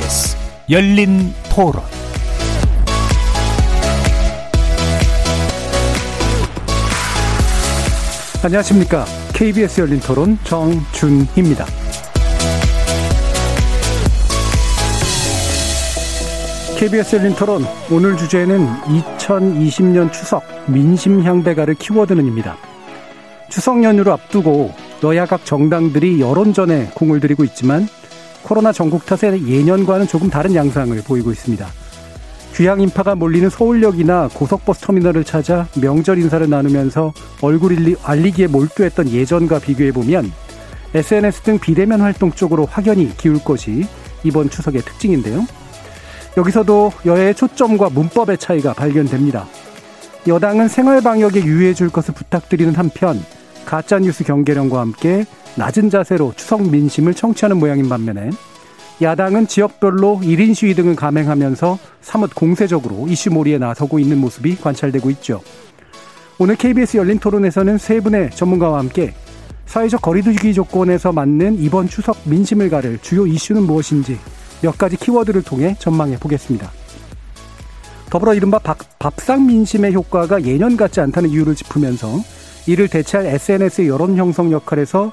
KBS 열린 토론 안녕하십니까. KBS 열린 토론 정준희입니다. KBS 열린 토론 오늘 주제는 2020년 추석 민심 향배가를 키워드는입니다. 추석 연휴를 앞두고 여야 각 정당들이 여론전에 공을 들이고 있지만 코로나 전국 탓에 예년과는 조금 다른 양상을 보이고 있습니다. 귀향 인파가 몰리는 서울역이나 고속버스 터미널을 찾아 명절 인사를 나누면서 얼굴 알리기에 몰두했던 예전과 비교해보면 SNS 등 비대면 활동 쪽으로 확연히 기울 것이 이번 추석의 특징인데요. 여기서도 여야의 초점과 문법의 차이가 발견됩니다. 여당은 생활 방역에 유의해 줄 것을 부탁드리는 한편 가짜뉴스 경계령과 함께 낮은 자세로 추석 민심을 청취하는 모양인 반면에 야당은 지역별로 1인 시위 등을 감행하면서 사뭇 공세적으로 이슈 몰이에 나서고 있는 모습이 관찰되고 있죠. 오늘 KBS 열린 토론에서는 세 분의 전문가와 함께 사회적 거리두기 조건에서 맞는 이번 추석 민심을 가를 주요 이슈는 무엇인지 몇 가지 키워드를 통해 전망해 보겠습니다. 더불어 이른바 밥, 밥상 민심의 효과가 예년 같지 않다는 이유를 짚으면서 이를 대체할 SNS의 여론 형성 역할에서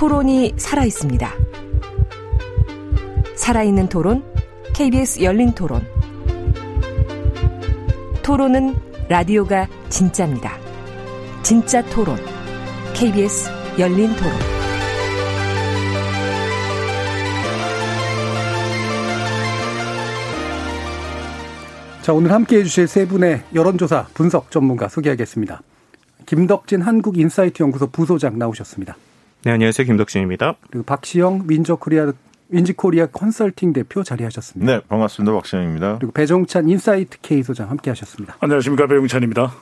토론이 살아 있습니다. 살아있는 토론, KBS 열린 토론. 토론은 라디오가 진짜입니다. 진짜 토론, KBS 열린 토론. 자, 오늘 함께 해주실 세 분의 여론조사 분석 전문가 소개하겠습니다. 김덕진 한국인사이트 연구소 부소장 나오셨습니다. 네, 안녕하세요. 김덕진입니다. 그리고 박시영 민저코리아 윈지코리아 컨설팅 대표 자리하셨습니다. 네, 반갑습니다. 박시영입니다. 그리고 배종찬 인사이트 K 소장 함께 하셨습니다. 안녕하십니까. 배종찬입니다.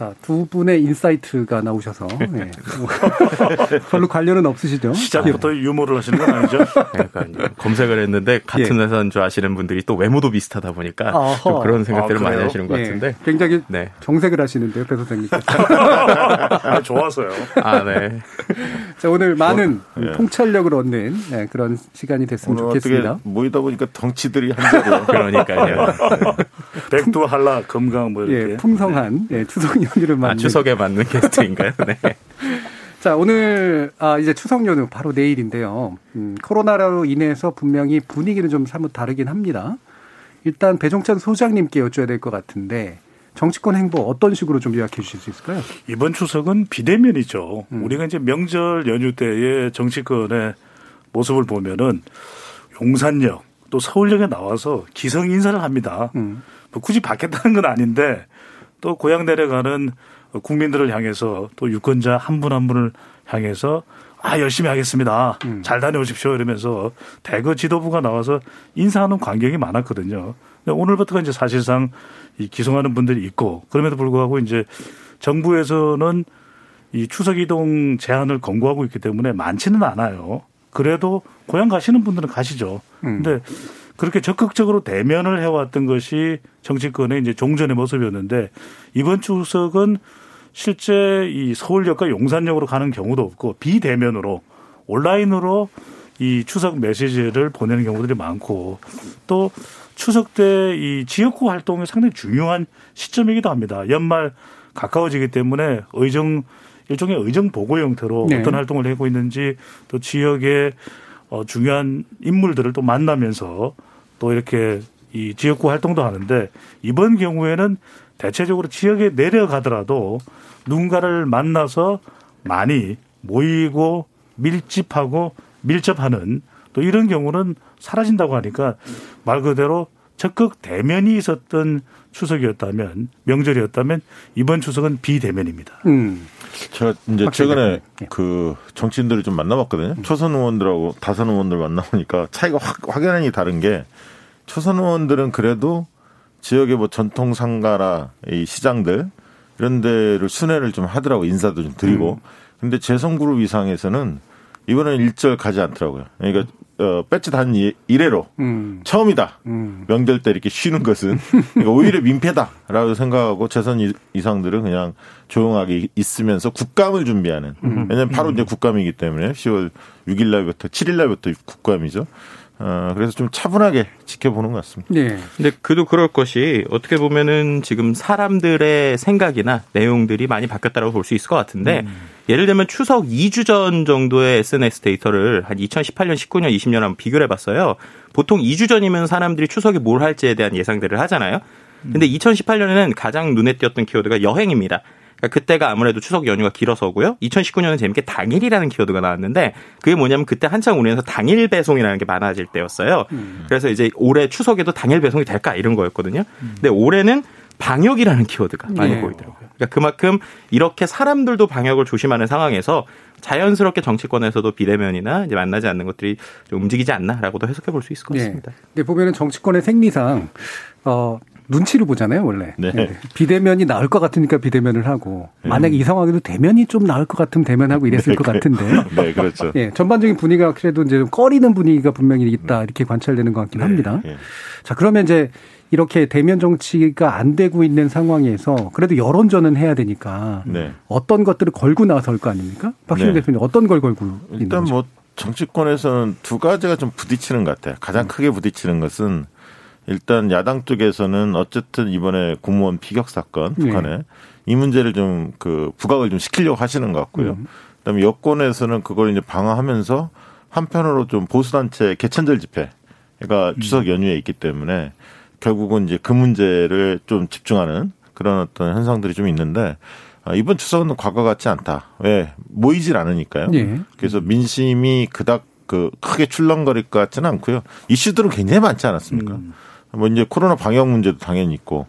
자, 두 분의 인사이트가 나오셔서 네. 별로 관련은 없으시죠? 시작부터 예. 유머를 하시는 건 아니죠? 그러니까 검색을 했는데 같은 예. 회사인 줄 아시는 분들이 또 외모도 비슷하다 보니까 좀 그런 생각들을 아, 많이 하시는 것 예. 같은데 굉장히 네. 정색을 하시는데요, 배 선생님께서. 아, 좋아서요. 아, 네. 자, 오늘 많은 어, 예. 통찰력을 얻는 네, 그런 시간이 됐으면 좋겠습니다. 모이다 보니까 덩치들이 한자로 그러니까요. 백두 한라 건강 뭐 이렇게 예, 풍성한 예, 추석 연휴를 맞는. 아, 추석에 맞는 게스트인가요? 네. 자, 오늘, 아, 이제 추석 연휴 바로 내일인데요. 음, 코로나로 인해서 분명히 분위기는 좀 사뭇 다르긴 합니다. 일단 배종찬 소장님께 여쭤야 될 것 같은데, 정치권 행보 어떤 식으로 좀 요약해 주실 수 있을까요? 이번 추석은 비대면이죠. 음. 우리가 이제 명절 연휴 때의 정치권의 모습을 보면은 용산역 또 서울역에 나와서 기성 인사를 합니다. 음. 뭐 굳이 받겠다는 건 아닌데 또 고향 내려가는 국민들을 향해서 또 유권자 한 분한 한 분을 향해서 아 열심히 하겠습니다. 음. 잘 다녀오십시오 이러면서 대거 지도부가 나와서 인사하는 광경이 많았거든요. 오늘부터가 이제 사실상 이 기송하는 분들이 있고 그럼에도 불구하고 이제 정부에서는 이 추석 이동 제한을 권고하고 있기 때문에 많지는 않아요. 그래도 고향 가시는 분들은 가시죠. 음. 근데 그렇게 적극적으로 대면을 해왔던 것이 정치권의 이제 종전의 모습이었는데 이번 추석은 실제 이 서울역과 용산역으로 가는 경우도 없고 비대면으로 온라인으로 이 추석 메시지를 보내는 경우들이 많고 또 추석 때 이 지역구 활동이 상당히 중요한 시점이기도 합니다. 연말 가까워지기 때문에 의정 일종의 의정 보고 형태로 네. 어떤 활동을 하고 있는지 또 지역의 어 중요한 인물들을 또 만나면서 또 이렇게 이 지역구 활동도 하는데 이번 경우에는 대체적으로 지역에 내려가더라도 누군가를 만나서 많이 모이고 밀집하고 밀접하는 또 이런 경우는 사라진다고 하니까 말 그대로 적극 대면이 있었던 추석이었다면 명절이었다면 이번 추석은 비대면입니다. 음. 제가 이제 최근에 예. 그 정치인들을 좀 만나봤거든요. 음. 초선 의원들하고 다선 의원들 만나보니까 차이가 확 확연히 다른 게 초선 의원들은 그래도 지역의 뭐 전통 상가나 이 시장들 이런 데를 순회를 좀 하더라고 인사도 좀 드리고. 음. 근데 재성그룹 이상에서는 이번에는 일절 가지 않더라고요. 그러니까 어, 배지 단 이래로 음. 처음이다. 음. 명절 때 이렇게 쉬는 것은 그러니까 오히려 민폐다라고 생각하고 재선 이상들은 그냥 조용하게 있으면서 국감을 준비하는. 음. 왜냐하면 바로 이제 국감이기 때문에 10월 6일 날부터 7일 날부터 국감이죠. 어, 그래서 좀 차분하게 지켜보는 것 같습니다. 네. 근데 그도 그럴 것이 어떻게 보면은 지금 사람들의 생각이나 내용들이 많이 바뀌었다고 볼 수 있을 것 같은데 음. 예를 들면 추석 2주 전 정도의 SNS 데이터를 한 2018년, 19년, 20년 한번 비교를 해봤어요. 보통 2주 전이면 사람들이 추석에 뭘 할지에 대한 예상들을 하잖아요. 근데 2018년에는 가장 눈에 띄었던 키워드가 여행입니다. 그러니까 그때가 아무래도 추석 연휴가 길어서고요. 2019년은 재밌게 당일이라는 키워드가 나왔는데 그게 뭐냐면 그때 한창 우리나라에서 당일 배송이라는 게 많아질 때였어요. 음. 그래서 이제 올해 추석에도 당일 배송이 될까 이런 거였거든요. 음. 근데 올해는 방역이라는 키워드가 많이 네. 보이더라고요. 그러니까 그만큼 이렇게 사람들도 방역을 조심하는 상황에서 자연스럽게 정치권에서도 비대면이나 이제 만나지 않는 것들이 좀 움직이지 않나라고도 해석해 볼 수 있을 것 네. 같습니다. 네. 근데 보면은 정치권의 생리상 어 눈치를 보잖아요, 원래. 네. 네. 비대면이 나을 것 같으니까 비대면을 하고 네. 만약에 이 상황에도 대면이 좀 나을 것 같으면 대면하고 이랬을 네, 것 같은데. 네, 그렇죠. 예, 전반적인 분위기가 그래도 이제 좀 꺼리는 분위기가 분명히 있다 이렇게 관찰되는 것 같긴 네. 합니다. 네. 자, 그러면 이제 이렇게 대면 정치가 안 되고 있는 상황에서 그래도 여론전은 해야 되니까 네. 어떤 것들을 걸고 나설 거 아닙니까? 박신영 대표님 어떤 걸 걸고 일단 뭐 정치권에서는 두 가지가 좀 부딪히는 것 같아요. 가장 음. 크게 부딪히는 것은 일단 야당 쪽에서는 어쨌든 이번에 공무원 피격 사건 네. 북한에 네. 이 문제를 좀 그 부각을 좀 시키려고 하시는 것 같고요. 음. 그다음에 여권에서는 그걸 이제 방어하면서 한편으로 좀 보수 단체 개천절 집회가 음. 추석 연휴에 있기 때문에 결국은 이제 그 문제를 좀 집중하는 그런 어떤 현상들이 좀 있는데 아, 이번 추석은 과거 같지 않다. 왜 모이질 않으니까요. 네. 그래서 민심이 그닥 그 크게 출렁거릴 것 같지는 않고요. 이슈들은 굉장히 많지 않았습니까? 음. 뭐 이제 코로나 방역 문제도 당연히 있고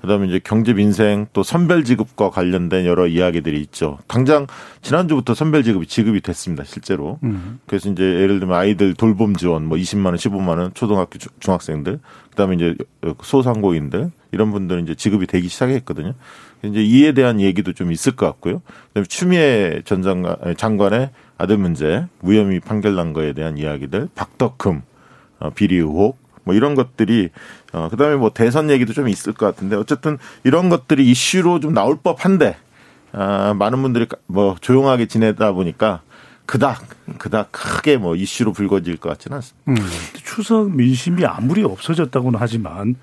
그다음에 이제 경제 민생 또 선별 지급과 관련된 여러 이야기들이 있죠. 당장 지난주부터 선별 지급이 지급이 됐습니다. 실제로. 음. 그래서 이제 예를 들면 아이들 돌봄 지원 뭐 20만 원, 15만 원 초등학교 중학생들 그다음에 이제 소상공인들 이런 분들은 이제 지급이 되기 시작했거든요. 이제 이에 대한 얘기도 좀 있을 것 같고요. 그다음에 추미애 전 장관, 장관의 아들 문제 무혐의 판결 난 거에 대한 이야기들 박덕흠 어, 비리 의혹 뭐 이런 것들이 어 그다음에 뭐 대선 얘기도 좀 있을 것 같은데 어쨌든 이런 것들이 이슈로 좀 나올 법한데 아 많은 분들이 뭐 조용하게 지내다 보니까 그닥 그닥 크게 뭐 이슈로 불거질 것 같지는 않습니다. 음. 추석 민심이 아무리 없어졌다고는 하지만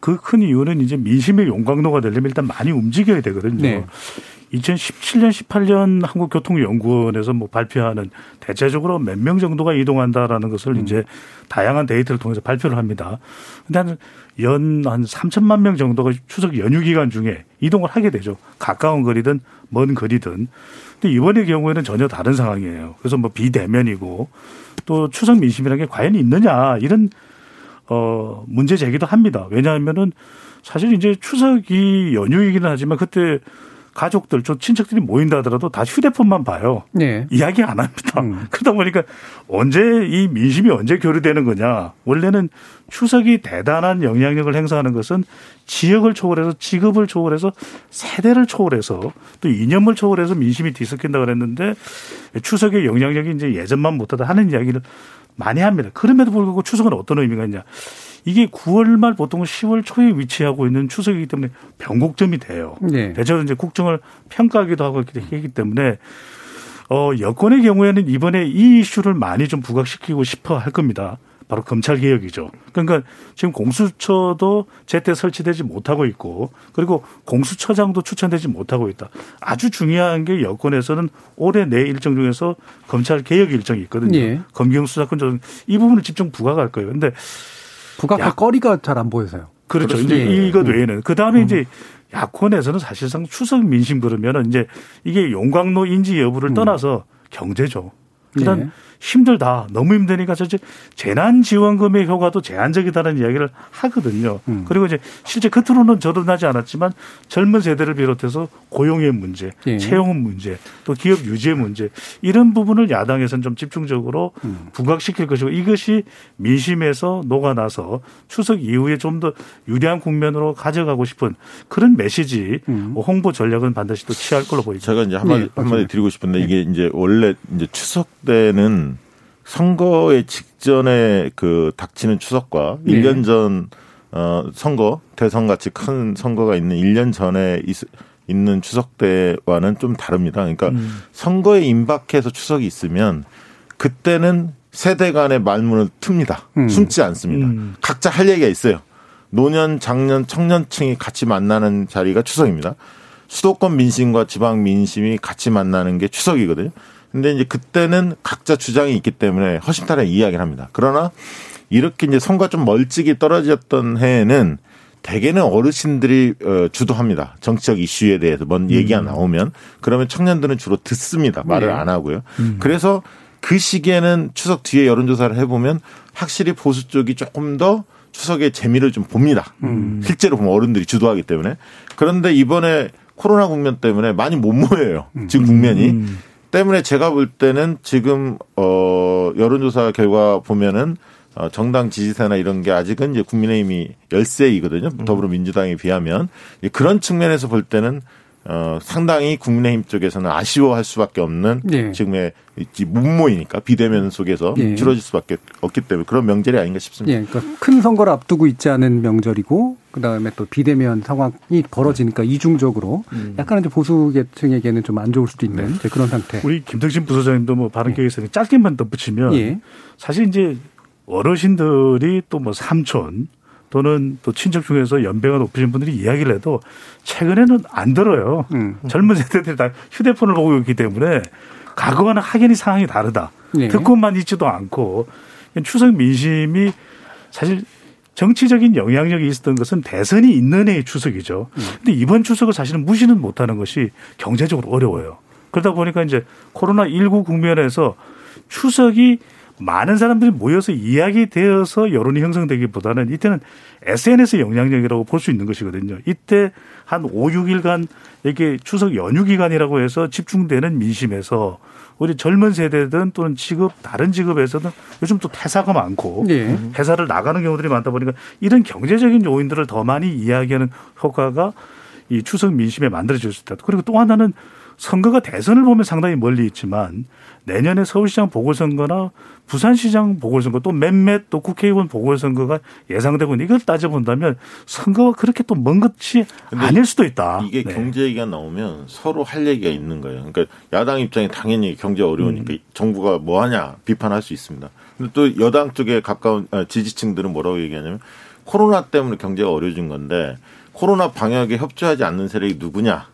그 큰 이유는 이제 민심의 용광로가 되려면 일단 많이 움직여야 되거든요. 네. 2017년, 18년 한국교통연구원에서 뭐 발표하는 대체적으로 몇 명 정도가 이동한다라는 것을 음. 이제 다양한 데이터를 통해서 발표를 합니다. 근데 연한 3천만 명 정도가 추석 연휴 기간 중에 이동을 하게 되죠. 가까운 거리든 먼 거리든. 근데 이번의 경우에는 전혀 다른 상황이에요. 그래서 뭐 비대면이고 또 추석 민심이라는 게 과연 있느냐 이런 어 문제 제기도 합니다. 왜냐하면은 사실 이제 추석이 연휴이기는 하지만 그때 가족들, 저 친척들이 모인다 하더라도 다 휴대폰만 봐요. 네. 이야기 안 합니다. 음. 그러다 보니까 언제 이 민심이 언제 교류되는 거냐. 원래는 추석이 대단한 영향력을 행사하는 것은 지역을 초월해서 직업을 초월해서 세대를 초월해서 또 이념을 초월해서 민심이 뒤섞인다 그랬는데 추석의 영향력이 이제 예전만 못하다 하는 이야기를 많이 합니다. 그럼에도 불구하고 추석은 어떤 의미가 있냐. 이게 9월 말 보통 10월 초에 위치하고 있는 추석이기 때문에 변곡점이 돼요. 네. 대체로 이제 국정을 평가하기도 하고 하기 때문에 어, 여권의 경우에는 이번에 이 이슈를 많이 좀 부각시키고 싶어 할 겁니다. 바로 검찰 개혁이죠. 그러니까 지금 공수처도 제때 설치되지 못하고 있고 그리고 공수처장도 추천되지 못하고 있다. 아주 중요한 게 여권에서는 올해 내 일정 중에서 검찰 개혁 일정이 있거든요. 예. 검경 수사권 이 부분을 집중 부각할 거예요. 근데 부각할 거리가 잘 안 보여서요. 그렇죠. 그렇죠. 이제 예. 이것 외에는 그 다음에 음. 이제 야권에서는 사실상 추석 민심 그러면은 이제 이게 용광로 인지 여부를 음. 떠나서 경제죠. 일단 예. 힘들다. 너무 힘드니까 사실 재난지원금의 효과도 제한적이다는 이야기를 하거든요. 음. 그리고 이제 실제 겉으로는 저도나지 않았지만 젊은 세대를 비롯해서 고용의 문제, 예. 채용 문제, 또 기업 유지의 문제 이런 부분을 야당에서는 좀 집중적으로 음. 부각시킬 것이고 이것이 민심에서 녹아나서 추석 이후에 좀 더 유리한 국면으로 가져가고 싶은 그런 메시지 음. 홍보 전략은 반드시 또 취할 걸로 보입니다. 제가 이제 한마디, 네, 한마디 드리고 싶은데 이게 이제 원래 이제 추석 때는 선거의 직전에 그 닥치는 추석과 네. 1년 전 어, 선거, 대선 같이 큰 선거가 있는 1년 전에 있, 있는 추석 때와는 좀 다릅니다. 그러니까 음. 선거에 임박해서 추석이 있으면 그때는 세대 간의 말문을 틉니다. 음. 숨지 않습니다. 음. 각자 할 얘기가 있어요. 노년, 장년, 청년층이 같이 만나는 자리가 추석입니다. 수도권 민심과 지방 민심이 같이 만나는 게 추석이거든요. 근데 이제 그때는 각자 주장이 있기 때문에 허심탄회 이야기를 합니다. 그러나 이렇게 이제 선거 좀 멀찍이 떨어졌던 해에는 대개는 어르신들이 어, 주도합니다. 정치적 이슈에 대해서 뭔 얘기가 음. 나오면 그러면 청년들은 주로 듣습니다. 말을 네. 안 하고요. 음. 그래서 그 시기에는 추석 뒤에 여론조사를 해보면 확실히 보수 쪽이 조금 더 추석의 재미를 좀 봅니다. 음. 실제로 보면 어른들이 주도하기 때문에. 그런데 이번에 코로나 국면 때문에 많이 못 모여요. 지금 국면이. 음. 때문에 제가 볼 때는 지금 어 여론조사 결과 보면은 어 정당 지지세나 이런 게 아직은 이제 국민의힘이 열세이거든요. 음. 더불어민주당에 비하면 그런 측면에서 볼 때는 어, 상당히 국민의힘 쪽에서는 아쉬워할 수밖에 없는 네. 지금의 문모이니까 비대면 속에서 네. 치러질 수밖에 없기 때문에 그런 명절이 아닌가 싶습니다. 네, 그러니까 큰 선거를 앞두고 있지 않은 명절이고 그다음에 또 비대면 상황이 벌어지니까 이중적으로 음. 약간 이제 보수 계층에게는 좀 안 좋을 수도 있는 네. 그런 상태. 우리 김덕진 부소장님도 뭐 계획에서 네. 짧게만 덧붙이면 예. 사실 이제 어르신들이 또 뭐 삼촌 또는 또 친척 중에서 연배가 높으신 분들이 이야기를 해도 최근에는 안 들어요. 음. 젊은 세대들이 다 휴대폰을 보고 있기 때문에 과거와는 확연히 상황이 다르다. 네. 듣고만 있지도 않고 추석 민심이 사실 정치적인 영향력이 있었던 것은 대선이 있는 해의 추석이죠. 음. 근데 이번 추석을 사실은 무시는 못하는 것이 경제적으로 어려워요. 그러다 보니까 이제 코로나 19 국면에서 추석이 많은 사람들이 모여서 이야기되어서 여론이 형성되기보다는 이때는 SNS 영향력이라고 볼 수 있는 것이거든요. 이때 한 5, 6일간 이렇게 추석 연휴 기간이라고 해서 집중되는 민심에서 우리 젊은 세대든 또는 직업 다른 직업에서는 요즘 또 퇴사가 많고 네. 회사를 나가는 경우들이 많다 보니까 이런 경제적인 요인들을 더 많이 이야기하는 효과가 이 추석 민심에 만들어질 수 있다. 그리고 또 하나는 선거가 대선을 보면 상당히 멀리 있지만 내년에 서울시장 보궐선거나 부산시장 보궐선거 또 몇몇 또 국회의원 보궐선거가 예상되고 있는 이걸 따져본다면 선거가 그렇게 또 먼 것이 아닐 수도 있다. 이게 네. 경제 얘기가 나오면 서로 할 얘기가 있는 거예요. 그러니까 야당 입장에 당연히 경제 어려우니까 음. 정부가 뭐 하냐 비판할 수 있습니다. 근데 또 여당 쪽에 가까운 아, 지지층들은 뭐라고 얘기하냐면 코로나 때문에 경제가 어려워진 건데 코로나 방역에 협조하지 않는 세력이 누구냐.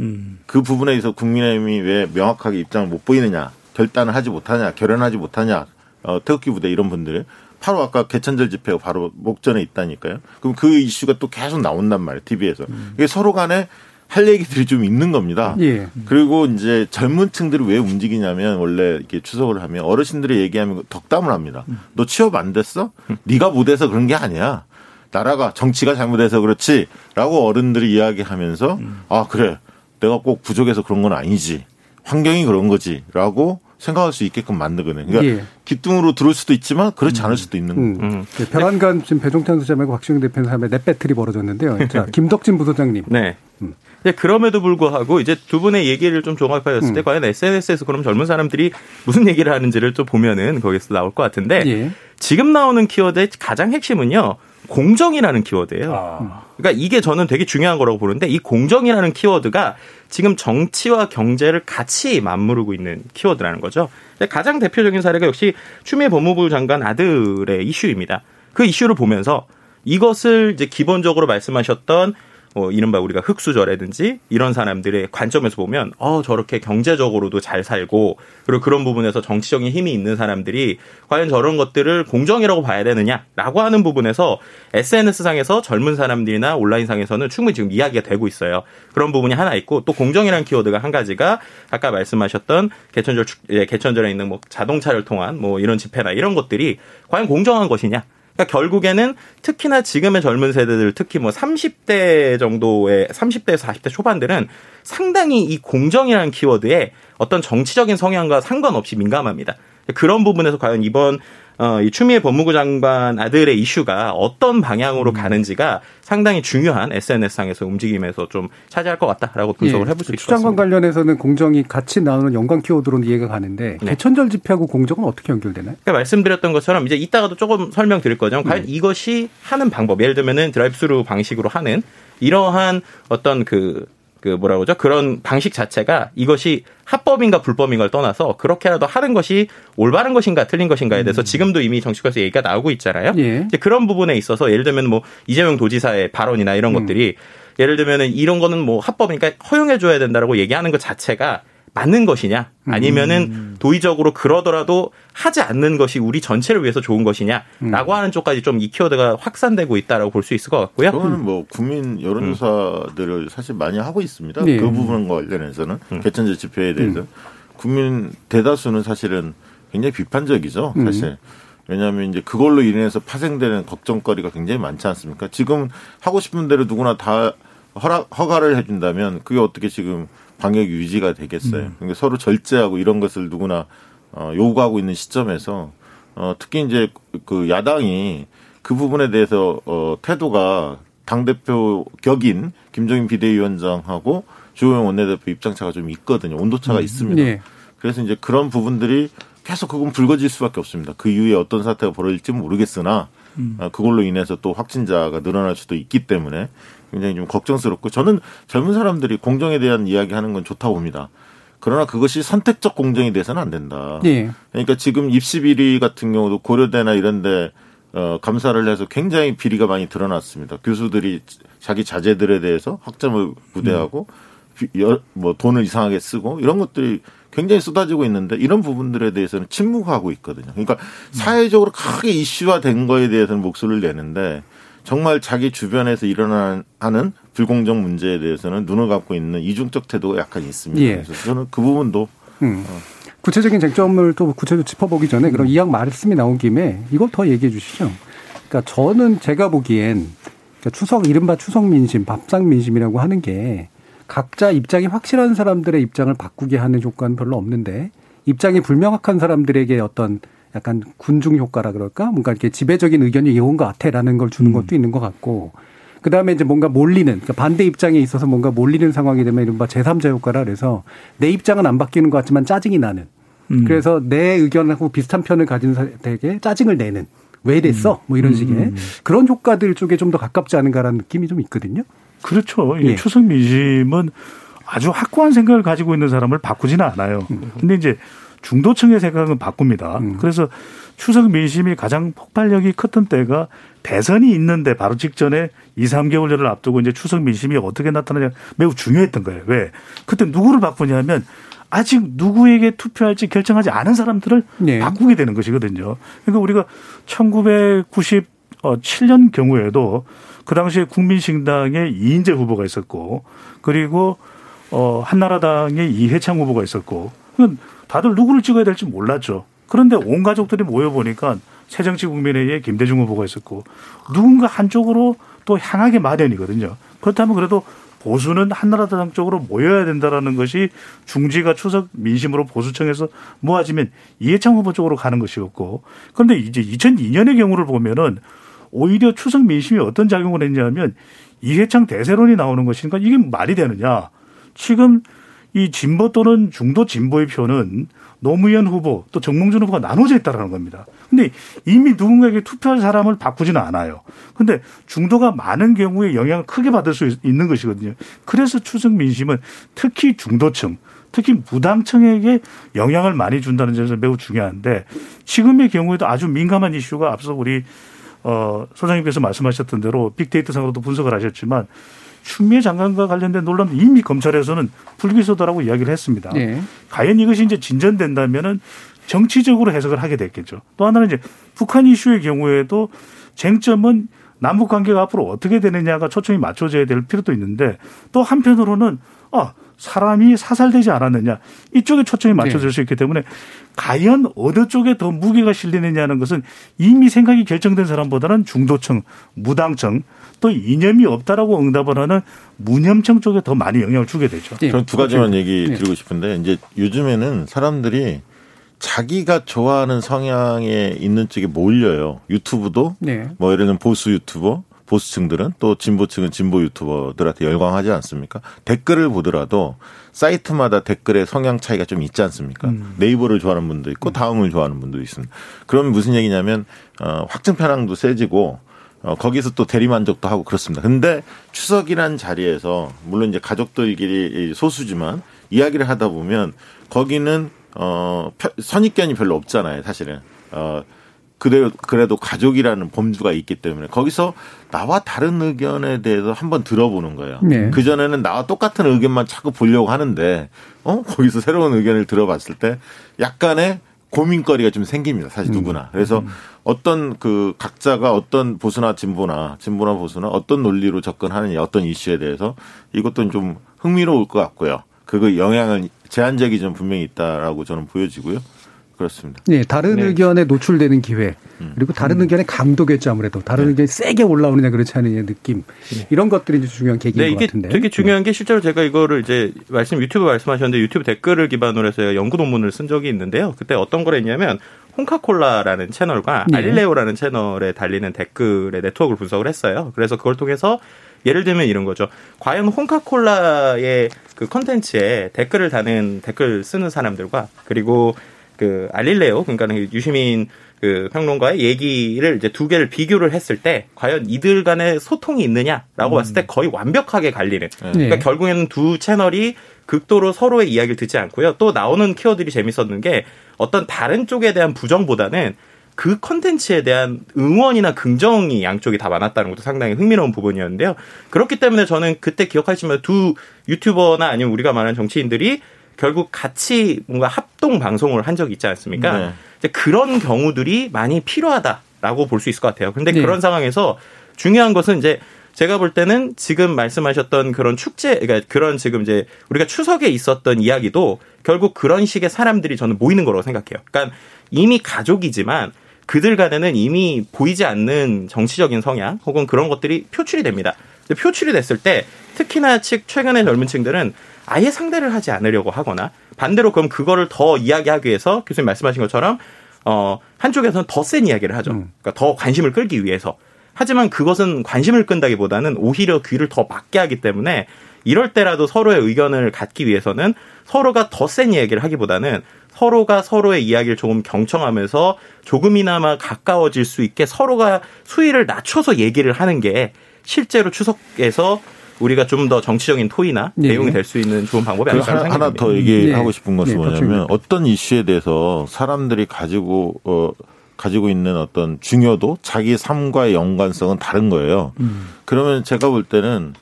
음. 그 부분에 있어서 국민의힘이 왜 명확하게 입장을 못 보이느냐. 결단을 하지 못하냐, 결연하지 못하냐, 어, 태극기 부대 이런 분들이 바로 아까 개천절 집회가 바로 목전에 있다니까요. 그럼 그 이슈가 또 계속 나온단 말이에요, TV에서. 음. 이게 서로 간에 할 얘기들이 좀 있는 겁니다. 예. 그리고 이제 젊은 층들이 왜 움직이냐면 원래 이렇게 추석을 하면 어르신들이 얘기하면 덕담을 합니다. 음. 너 취업 안 됐어? 음. 네가 못해서 그런 게 아니야. 나라가 정치가 잘못해서 그렇지라고 어른들이 이야기하면서 음. 아 그래 내가 꼭 부족해서 그런 건 아니지 환경이 그런 거지라고 생각할 수 있게끔 만들거든요. 그러니까 예. 기둥으로 들을 수도 있지만 그렇지 않을 수도 있는 음. 거고. 음. 네, 벼란간 지금 배종찬 소장하고 박시영 대표 사이에 넷 배틀이 벌어졌는데요. 자, 김덕진 부소장님. 네. 음. 그럼에도 불구하고 이제 두 분의 얘기를 좀 종합하였을 때 음. 과연 SNS에서 그럼 젊은 사람들이 무슨 얘기를 하는지를 좀 보면은 거기서 나올 것 같은데 예. 지금 나오는 키워드의 가장 핵심은요. 공정이라는 키워드예요. 아. 그러니까 이게 저는 되게 중요한 거라고 보는데 이 공정이라는 키워드가 지금 정치와 경제를 같이 맞무르고 있는 키워드라는 거죠. 가장 대표적인 사례가 역시 추미애 법무부 장관 아들의 이슈입니다. 그 이슈를 보면서 이것을 이제 기본적으로 말씀하셨던 뭐 이른바 우리가 흑수저라든지 이런 사람들의 관점에서 보면 어 저렇게 경제적으로도 잘 살고 그리고 그런 부분에서 정치적인 힘이 있는 사람들이 과연 저런 것들을 공정이라고 봐야 되느냐라고 하는 부분에서 SNS 상에서 젊은 사람들이나 온라인 상에서는 충분히 지금 이야기가 되고 있어요. 그런 부분이 하나 있고 또 공정이라는 키워드가 한 가지가 아까 말씀하셨던 개천절 예, 개천절에 있는 뭐 자동차를 통한 뭐 이런 집회나 이런 것들이 과연 공정한 것이냐? 그러니까 결국에는 특히나 지금의 젊은 세대들 특히 뭐 30대 정도의 30대에서 40대 초반들은 상당히 이 공정이라는 키워드에 어떤 정치적인 성향과 상관없이 민감합니다. 그런 부분에서 과연 이번 어, 이 추미애 법무부 장관 아들의 이슈가 어떤 방향으로 음. 가는지가 상당히 중요한 SNS상에서 움직임에서 좀 차지할 것 같다라고 분석을 예, 해볼 수 있을 것 같습니다. 추장관 관련해서는 공정이 같이 나오는 연관 키워드로는 이해가 가는데 네. 개천절 집회하고 공정은 어떻게 연결되나요? 그러니까 말씀드렸던 것처럼 이제 이따가도 조금 설명드릴 거죠. 과연 네. 이것이 하는 방법, 예를 들면은 드라이브스루 방식으로 하는 이러한 어떤 그 그 뭐라고 그러죠? 그런 방식 자체가 이것이 합법인가 불법인가를 떠나서 그렇게라도 하는 것이 올바른 것인가 틀린 것인가에 대해서 음. 지금도 이미 정치권에서 얘기가 나오고 있잖아요. 예. 이제 그런 부분에 있어서 예를 들면 뭐 이재명 도지사의 발언이나 이런 음. 것들이 예를 들면은 이런 거는 뭐 합법이니까 허용해 줘야 된다라고 얘기하는 것 자체가 맞는 것이냐 아니면은 음. 도의적으로 그러더라도 하지 않는 것이 우리 전체를 위해서 좋은 것이냐라고 음. 하는 쪽까지 좀 이 키워드가 확산되고 있다라고 볼 수 있을 것 같고요. 그거는 뭐 국민 여론조사들을 사실 많이 하고 있습니다. 네. 그 부분 관련해서는 음. 개천제 집회에 대해서 음. 국민 대다수는 사실은 굉장히 비판적이죠. 음. 사실. 왜냐하면 이제 그걸로 인해서 파생되는 걱정거리가 굉장히 많지 않습니까? 지금 하고 싶은 대로 누구나 다 허락 허가를 해준다면 그게 어떻게 지금 방역 유지가 되겠어요. 음. 그러니까 서로 절제하고 이런 것을 누구나 어, 요구하고 있는 시점에서 어, 특히 이제 그 야당이 그 부분에 대해서 어, 태도가 당 대표 격인 김종인 비대위원장하고 주호영 원내대표 입장차가 좀 있거든요. 온도차가 음. 있습니다. 네. 그래서 이제 그런 부분들이 계속 그건 불거질 수밖에 없습니다. 그 이후에 어떤 사태가 벌어질지 모르겠으나 음. 어, 그걸로 인해서 또 확진자가 늘어날 수도 있기 때문에 굉장히 좀 걱정스럽고 저는 젊은 사람들이 공정에 대한 이야기하는 건 좋다고 봅니다. 그러나 그것이 선택적 공정이 돼서는 안 된다. 예. 그러니까 지금 입시 비리 같은 경우도 고려대나 이런데 어, 감사를 해서 굉장히 비리가 많이 드러났습니다. 교수들이 자기 자제들에 대해서 학점을 부대하고 음. 뭐 돈을 이상하게 쓰고 이런 것들이 굉장히 쏟아지고 있는데 이런 부분들에 대해서는 침묵하고 있거든요. 그러니까 사회적으로 크게 이슈화된 거에 대해서는 목소리를 내는데 정말 자기 주변에서 일어나는 불공정 문제에 대해서는 눈을 감고 있는 이중적 태도가 약간 있습니다. 예. 그래서 저는 그 부분도 음. 어. 구체적인 쟁점을 또 구체적으로 짚어보기 전에 그럼 음. 이양 말씀이 나온 김에 이걸 더 얘기해 주시죠. 그러니까 저는 제가 보기엔 그러니까 추석 이른바 추석 민심, 밥상 민심이라고 하는 게 각자 입장이 확실한 사람들의 입장을 바꾸게 하는 효과는 별로 없는데 입장이 불명확한 사람들에게 어떤 약간 군중 효과라 그럴까? 뭔가 이렇게 지배적인 의견이 이온 것 같아라는 걸 주는 음. 것도 음. 있는 것 같고. 그 다음에 이제 뭔가 몰리는, 그러니까 반대 입장에 있어서 뭔가 몰리는 상황이 되면 이른바 제3자 효과라 그래서 내 입장은 안 바뀌는 것 같지만 짜증이 나는. 음. 그래서 내 의견하고 비슷한 편을 가진 사람에게 짜증을 내는. 왜 이랬어? 음. 뭐 이런 음. 식의 그런 효과들 쪽에 좀 더 가깝지 않은가라는 느낌이 좀 있거든요. 그렇죠. 예. 추석 민심은 아주 확고한 생각을 가지고 있는 사람을 바꾸지는 않아요. 근데 이제 중도층의 생각은 바꿉니다. 음. 그래서 추석 민심이 가장 폭발력이 컸던 때가 대선이 있는데 바로 직전에 2, 3개월 전을 앞두고 이제 추석 민심이 어떻게 나타나냐 매우 중요했던 거예요. 왜? 그때 누구를 바꾸냐면 아직 누구에게 투표할지 결정하지 않은 사람들을 네. 바꾸게 되는 것이거든요. 그러니까 우리가 1997년 경우에도 그 당시에 국민신당에 이인재 후보가 있었고 그리고 어 한나라당에 이해창 후보가 있었고 다들 누구를 찍어야 될지 몰랐죠. 그런데 온 가족들이 모여 보니까 새정치 국민회의에 김대중 후보가 있었고 누군가 한쪽으로 또 향하게 마련이거든요. 그렇다면 그래도 보수는 한나라당 쪽으로 모여야 된다라는 것이 중지가 추석 민심으로 보수청에서 모아지면 이해창 후보 쪽으로 가는 것이었고 그런데 이제 2002년의 경우를 보면은 오히려 추석 민심이 어떤 작용을 했냐면 이해창 대세론이 나오는 것이니까 이게 말이 되느냐. 지금 이 진보 또는 중도 진보의 표는 노무현 후보 또 정몽준 후보가 나눠져 있다라는 겁니다. 근데 이미 누군가에게 투표할 사람을 바꾸지는 않아요. 근데 중도가 많은 경우에 영향을 크게 받을 수 있는 것이거든요. 그래서 추석 민심은 특히 중도층 특히 무당층에게 영향을 많이 준다는 점에서 매우 중요한데 지금의 경우에도 아주 민감한 이슈가 앞서 우리 어, 소장님께서 말씀하셨던 대로 빅데이터 상으로도 분석을 하셨지만 추미애 장관과 관련된 논란 이미 검찰에서는 불기소다라고 이야기를 했습니다. 네. 과연 이것이 이제 진전된다면은 정치적으로 해석을 하게 됐겠죠. 또 하나는 이제 북한 이슈의 경우에도 쟁점은 남북 관계가 앞으로 어떻게 되느냐가 초점이 맞춰져야 될 필요도 있는데 또 한편으로는 아 사람이 사살되지 않았느냐 이쪽에 초점이 네. 맞춰질 네. 수 있기 때문에 과연 어느 쪽에 더 무게가 실리느냐는 것은 이미 생각이 결정된 사람보다는 중도층, 무당층 또 이념이 없다라고 응답을 하는 무념층 쪽에 더 많이 영향을 주게 되죠. 네. 저는 두 가지만 그렇죠. 얘기 네. 드리고 싶은데 이제 요즘에는 사람들이 자기가 좋아하는 성향에 있는 쪽에 몰려요. 유튜브도 네. 뭐 예를 들면 보수 유튜버 보수층들은 또 진보층은 진보 유튜버들한테 열광하지 않습니까? 댓글을 보더라도 사이트마다 댓글의 성향 차이가 좀 있지 않습니까? 음. 네이버를 좋아하는 분도 있고 다음을 좋아하는 분도 있습니다. 그러면 무슨 얘기냐면 어, 확증 편향도 세지고 어, 거기서 또 대리만족도 하고 그렇습니다. 근데 추석이란 자리에서 물론 이제 가족들끼리 소수지만 이야기를 하다 보면 거기는 어 선입견이 별로 없잖아요, 사실은. 어 그래도, 그래도 가족이라는 범주가 있기 때문에 거기서 나와 다른 의견에 대해서 한번 들어보는 거예요. 네. 그전에는 나와 똑같은 의견만 자꾸 보려고 하는데, 어? 거기서 새로운 의견을 들어봤을 때 약간의 고민거리가 좀 생깁니다. 사실 음. 누구나. 그래서 음. 어떤 그 각자가 어떤 보수나 진보나 진보나 보수나 어떤 논리로 접근하느냐 어떤 이슈에 대해서 이것도 좀 흥미로울 것 같고요. 그거 영향을 제한적이 좀 분명히 있다라고 저는 보여지고요. 그렇습니다. 네, 다른 네. 의견에 노출되는 기회 음. 그리고 다른 음. 의견의 강도겠죠 아무래도 다른 네. 의견이 세게 올라오느냐 그렇지 않느냐 느낌 네. 이런 것들이 이제 중요한 계기인 네, 것 같은데. 되게 중요한 게 실제로 제가 이거를 이제 말씀 유튜브 말씀하셨는데 유튜브 댓글을 기반으로 해서 연구 논문을 쓴 적이 있는데요. 그때 어떤 걸 했냐면 홍카콜라라는 채널과 네. 알릴레오라는 채널에 달리는 댓글의 네트워크를 분석을 했어요. 그래서 그걸 통해서 예를 들면 이런 거죠. 과연 홍카콜라의 그 컨텐츠에 댓글을 다는 댓글 쓰는 사람들과 그리고 그 알릴레오 그러니까 유시민 그 평론가의 얘기를 이제 두 개를 비교를 했을 때 과연 이들 간의 소통이 있느냐라고 음. 봤을 때 거의 완벽하게 갈리는. 네. 그러니까 결국에는 두 채널이 극도로 서로의 이야기를 듣지 않고요. 또 나오는 키워드들이 재밌었는 게 어떤 다른 쪽에 대한 부정보다는 그 컨텐츠에 대한 응원이나 긍정이 양쪽이 다 많았다는 것도 상당히 흥미로운 부분이었는데요. 그렇기 때문에 저는 그때 기억하시면 두 유튜버나 아니면 우리가 말하는 정치인들이 결국 같이 뭔가 합동 방송을 한 적이 있지 않습니까? 네. 이제 그런 경우들이 많이 필요하다라고 볼 수 있을 것 같아요. 근데 네. 그런 상황에서 중요한 것은 이제 제가 볼 때는 지금 말씀하셨던 그런 축제, 그러니까 그런 지금 이제 우리가 추석에 있었던 이야기도 결국 그런 식의 사람들이 저는 모이는 거라고 생각해요. 그러니까 이미 가족이지만 그들 간에는 이미 보이지 않는 정치적인 성향 혹은 그런 것들이 표출이 됩니다. 표출이 됐을 때 특히나 즉 최근의 젊은 층들은 아예 상대를 하지 않으려고 하거나 반대로 그럼 그거를 더 이야기하기 위해서 교수님 말씀하신 것처럼 어 한쪽에서는 더 센 이야기를 하죠. 음. 그러니까 더 관심을 끌기 위해서. 하지만 그것은 관심을 끈다기보다는 오히려 귀를 더 막게 하기 때문에 이럴 때라도 서로의 의견을 갖기 위해서는 서로가 더 센 이야기를 하기보다는 서로가 서로의 이야기를 조금 경청하면서 조금이나마 가까워질 수 있게 서로가 수위를 낮춰서 얘기를 하는 게 실제로 추석에서 우리가 좀 더 정치적인 토의나 네. 내용이 될 수 있는 좋은 방법이 아닐까 하나, 하나 더 얘기하고 네. 싶은 것은 네. 뭐냐면 어떤 이슈에 대해서 사람들이 가지고 어 가지고 있는 어떤 중요도 자기 삶과의 연관성은 다른 거예요. 음. 그러면 제가 볼 때는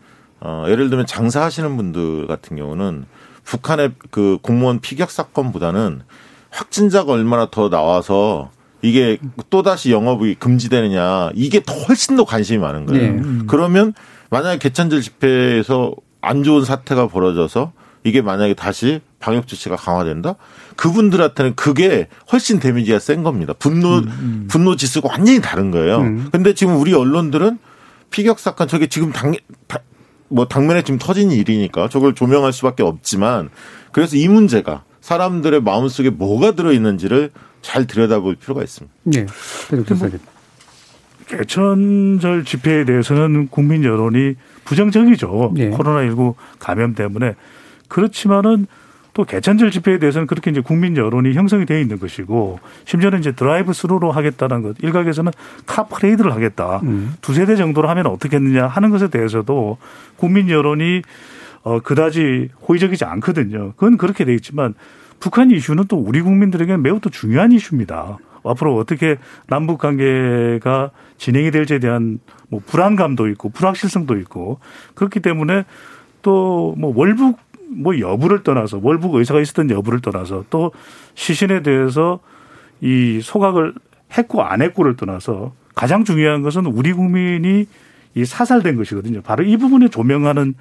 어 예를 들면 장사하시는 분들 같은 경우는 북한의 그 공무원 피격 사건보다는 확진자가 얼마나 더 나와서 이게 또다시 영업이 금지되느냐 이게 더 훨씬 더 관심이 많은 거예요. 네. 음. 그러면 만약에 개천절 집회에서 안 좋은 사태가 벌어져서 이게 만약에 다시 방역 조치가 강화된다? 그분들한테는 그게 훨씬 데미지가 센 겁니다. 분노, 음, 음. 분노 지수가 완전히 다른 거예요. 음. 근데 지금 우리 언론들은 피격 사건 저게 지금 당, 뭐 당면에 지금 터진 일이니까 저걸 조명할 수밖에 없지만 그래서 이 문제가 사람들의 마음속에 뭐가 들어 있는지를 잘 들여다볼 필요가 있습니다. 네. 개천절 집회에 대해서는 국민 여론이 부정적이죠. 네. 코로나19 감염 때문에. 그렇지만은 또 개천절 집회에 대해서는 그렇게 이제 국민 여론이 형성이 되어 있는 것이고 심지어는 이제 드라이브 스루로 하겠다는 것 일각에서는 카퍼레이드를 하겠다 음. 두세 대 정도로 하면 어떻겠느냐 하는 것에 대해서도 국민 여론이 어 그다지 호의적이지 않거든요. 그건 그렇게 돼 있지만 북한 이슈는 또 우리 국민들에게 매우 또 중요한 이슈입니다. 앞으로 어떻게 남북 관계가 진행이 될지에 대한 뭐 불안감도 있고 불확실성도 있고 그렇기 때문에 또 뭐 월북 뭐 여부를 떠나서 월북 의사가 있었던 여부를 떠나서 또 시신에 대해서 이 소각을 했고 안 했고를 떠나서 가장 중요한 것은 우리 국민이 이 사살된 것이거든요. 바로 이 부분에 조명하는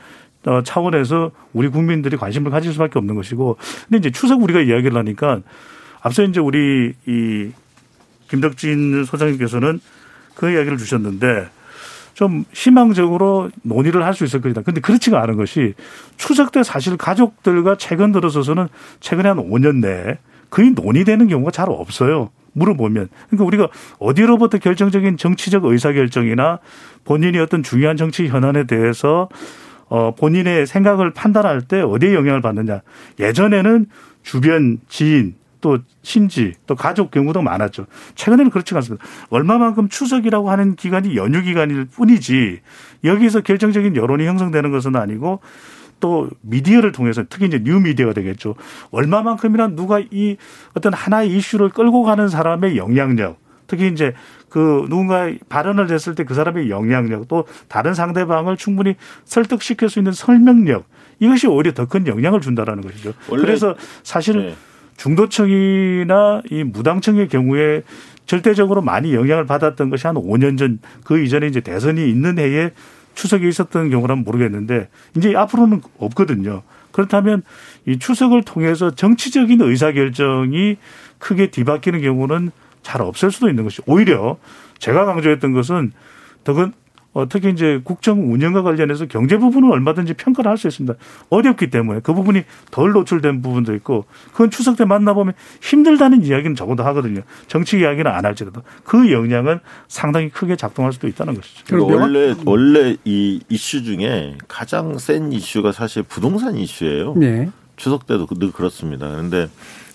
어, 차원에서 우리 국민들이 관심을 가질 수밖에 없는 것이고 근데 이제 추석 우리가 이야기를 하니까 앞서 이제 우리 이 김덕진 소장님께서는 그 이야기를 주셨는데 좀 희망적으로 논의를 할 수 있을 것이다. 근데 그렇지가 않은 것이 추석 때 사실 가족들과 최근 들어서서는 최근에 한 5년 내에 거의 논의되는 경우가 잘 없어요. 물어보면. 그러니까 우리가 어디로부터 결정적인 정치적 의사결정이나 본인이 어떤 중요한 정치 현안에 대해서 어, 본인의 생각을 판단할 때 어디에 영향을 받느냐. 예전에는 주변 지인 또 친지 또 가족 경우도 많았죠. 최근에는 그렇지 않습니다. 얼마만큼 추석이라고 하는 기간이 연휴 기간일 뿐이지 여기서 결정적인 여론이 형성되는 것은 아니고 또 미디어를 통해서 특히 이제 뉴 미디어가 되겠죠. 얼마만큼이나 누가 이 어떤 하나의 이슈를 끌고 가는 사람의 영향력 특히 이제 그 누군가 발언을 했을 때 그 사람의 영향력 또 다른 상대방을 충분히 설득시킬 수 있는 설명력 이것이 오히려 더 큰 영향을 준다라는 것이죠. 그래서 사실 네. 중도층이나 이 무당층의 경우에 절대적으로 많이 영향을 받았던 것이 한 5년 전 그 이전에 이제 대선이 있는 해에 추석에 있었던 경우라면 모르겠는데 이제 앞으로는 없거든요. 그렇다면 이 추석을 통해서 정치적인 의사결정이 크게 뒤바뀌는 경우는 잘 없을 수도 있는 것이 오히려 제가 강조했던 것은 더 어, 특히 이제 국정 운영과 관련해서 경제 부분은 얼마든지 평가를 할 수 있습니다. 어렵기 때문에 그 부분이 덜 노출된 부분도 있고 그건 추석 때 만나보면 힘들다는 이야기는 적어도 하거든요. 정치 이야기는 안 할지라도 그 영향은 상당히 크게 작동할 수도 있다는 것이죠. 그리고 원래 원래 이 이슈 중에 가장 센 이슈가 사실 부동산 이슈예요. 네. 추석 때도 늘 그렇습니다. 그런데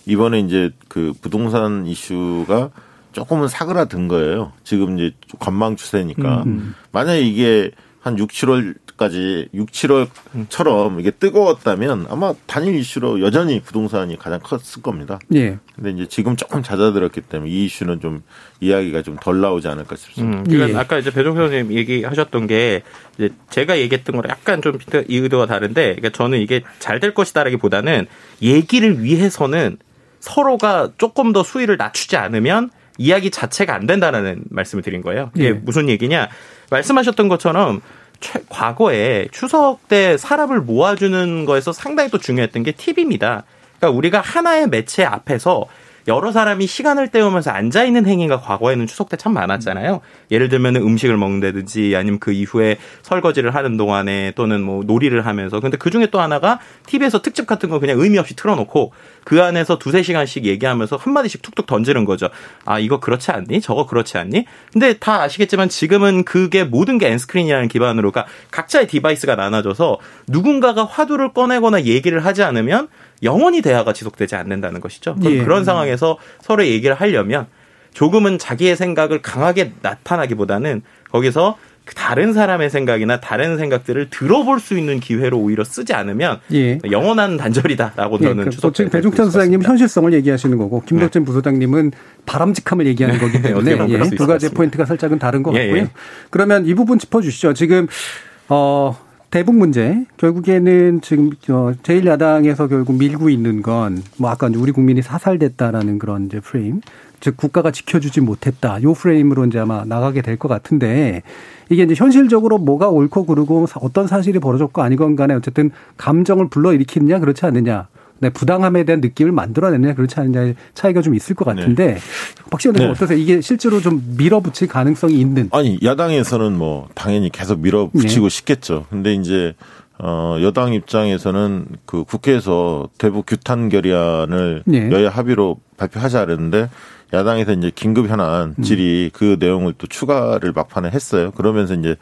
이번에 이제 그 부동산 이슈가 조금은 사그라든 거예요. 지금 이제 관망 추세니까. 음. 만약에 이게 한 6, 7월까지 6, 7월처럼 이게 뜨거웠다면 아마 단일 이슈로 여전히 부동산이 가장 컸을 겁니다. 예. 근데 이제 지금 조금 잦아들었기 때문에 이 이슈는 좀 이야기가 좀 덜 나오지 않을까 싶습니다. 음, 그러니까 예. 아까 이제 배종표 선생님 얘기하셨던 게 이제 제가 얘기했던 거랑 약간 좀 이 의도가 다른데 그러니까 저는 이게 잘 될 것이다라기보다는 얘기를 위해서는 서로가 조금 더 수위를 낮추지 않으면 이야기 자체가 안 된다는 말씀을 드린 거예요. 이게 예. 무슨 얘기냐? 말씀하셨던 것처럼 최, 과거에 추석 때 사람을 모아주는 거에서 상당히 또 중요했던 게 팁입니다. 그러니까 우리가 하나의 매체 앞에서 여러 사람이 시간을 때우면서 앉아 있는 행위가 과거에는 추석 때 참 많았잖아요. 예를 들면 음식을 먹는다든지 아니면 그 이후에 설거지를 하는 동안에 또는 뭐 놀이를 하면서 근데 그 중에 또 하나가 TV에서 특집 같은 거 그냥 의미 없이 틀어놓고 그 안에서 두세 시간씩 얘기하면서 한 마디씩 툭툭 던지는 거죠. 아, 이거 그렇지 않니? 저거 그렇지 않니? 근데 다 아시겠지만 지금은 그게 모든 게 N-screen이라는 기반으로 가 각자의 device가 나눠져서 누군가가 화두를 꺼내거나 얘기를 하지 않으면 영원히 대화가 지속되지 않는다는 것이죠. 예. 그런 상황에서 서로 얘기를 하려면 조금은 자기의 생각을 강하게 나타나기보다는 거기서 다른 사람의 생각이나 다른 생각들을 들어볼 수 있는 기회로 오히려 쓰지 않으면 예. 영원한 단절이다라고 예. 저는 그, 추석 지금 배종찬 소장님 현실성을 얘기하시는 거고 김덕진 네. 부소장님은 바람직함을 얘기하는 거기 때문에 예. 두 가지 포인트가 살짝은 다른 것 예, 같고요. 예. 그러면 이 부분 짚어주시죠. 지금 어 대북 문제. 결국에는 지금 제1야당에서 결국 밀고 있는 건 뭐 아까 우리 국민이 사살됐다라는 그런 이제 프레임. 즉 국가가 지켜주지 못했다. 요 프레임으로 이제 아마 나가게 될 것 같은데 이게 이제 현실적으로 뭐가 옳고 그르고 어떤 사실이 벌어졌고 아니건 간에 어쨌든 감정을 불러일으키느냐 그렇지 않느냐 네, 부당함에 대한 느낌을 만들어내느냐 그렇지 않느냐의 차이가 좀 있을 것 같은데 네. 박시원 네. 어떠세요? 이게 실제로 좀 밀어붙일 가능성이 있는? 아니 야당에서는 뭐 당연히 계속 밀어붙이고 네. 싶겠죠. 근데 이제 어 여당 입장에서는 그 국회에서 대북 규탄 결의안을 네. 여야 합의로 발표하자 그랬는데 야당에서 이제 긴급 현안 음. 질의 음. 그 내용을 또 추가를 막판에 했어요. 그러면서 이제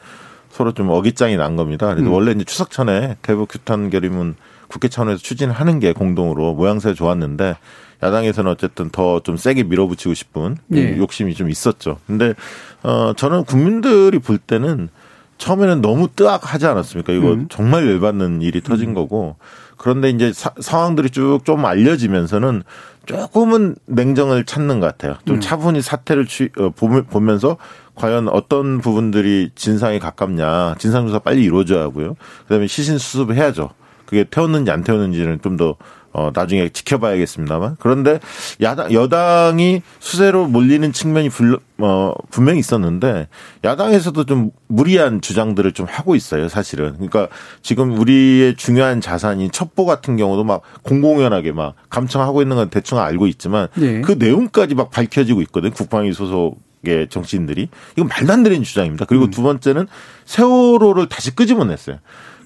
서로 좀 어깃장이 난 겁니다. 그래서 음. 원래 이제 추석 전에 대북 규탄 결의문 국회 차원에서 추진하는 게 공동으로 모양새 좋았는데 야당에서는 어쨌든 더 좀 세게 밀어붙이고 싶은 네. 욕심이 좀 있었죠. 근데 어 저는 국민들이 볼 때는 처음에는 너무 뜨악하지 않았습니까? 이거 음. 정말 열받는 일이 터진 음. 거고 그런데 이제 사, 상황들이 쭉 좀 알려지면서는 조금은 냉정을 찾는 것 같아요. 좀 음. 차분히 사태를 취, 어, 보면서 과연 어떤 부분들이 진상에 가깝냐. 진상조사 빨리 이루어져야 하고요. 그 다음에 시신 수습을 해야죠. 그게 태웠는지 안 태웠는지는 좀더 어, 나중에 지켜봐야겠습니다만. 그런데 야당, 여당이 수세로 몰리는 측면이 불, 어, 분명히 있었는데 야당에서도 좀 무리한 주장들을 좀 하고 있어요, 사실은. 그러니까 지금 우리의 중요한 자산인 첩보 같은 경우도 막 공공연하게 막 감청하고 있는 건 대충 알고 있지만 네. 그 내용까지 막 밝혀지고 있거든, 국방위 소속 의 정치인들이 이건 말도 안 되는 주장입니다. 그리고 음. 두 번째는 세월호를 다시 끄집어냈어요.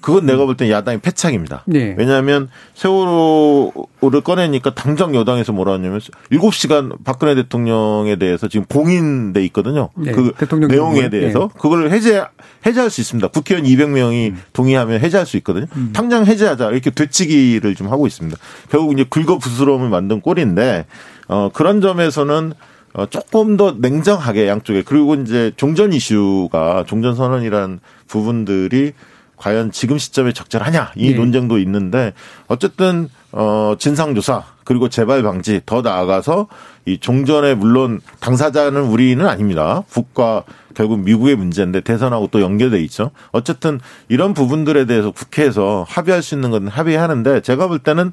그건 내가 볼 땐 야당의 패착입니다. 네. 왜냐하면 세월호를 꺼내니까 당장 여당에서 뭐라 하냐면 7시간 박근혜 대통령에 대해서 지금 공인돼 있거든요. 네. 그 내용에 대해서 네. 그걸 해제 해제할 수 있습니다. 국회의원 200명이 음. 동의하면 해제할 수 있거든요. 음. 당장 해제하자 이렇게 되치기를 좀 하고 있습니다. 결국 이제 긁어부스러움을 만든 꼴인데 어 그런 점에서는 어, 조금 더 냉정하게 양쪽에 그리고 이제 종전 이슈가 종전 선언이란 부분들이 과연 지금 시점에 적절하냐 이 네. 논쟁도 있는데 어쨌든 어 진상 조사 그리고 재발 방지 더 나아가서 이 종전에 물론 당사자는 우리는 아닙니다. 북과 결국 미국의 문제인데 대선하고 또 연결돼 있죠. 어쨌든 이런 부분들에 대해서 국회에서 합의할 수 있는 건 합의하는데 제가 볼 때는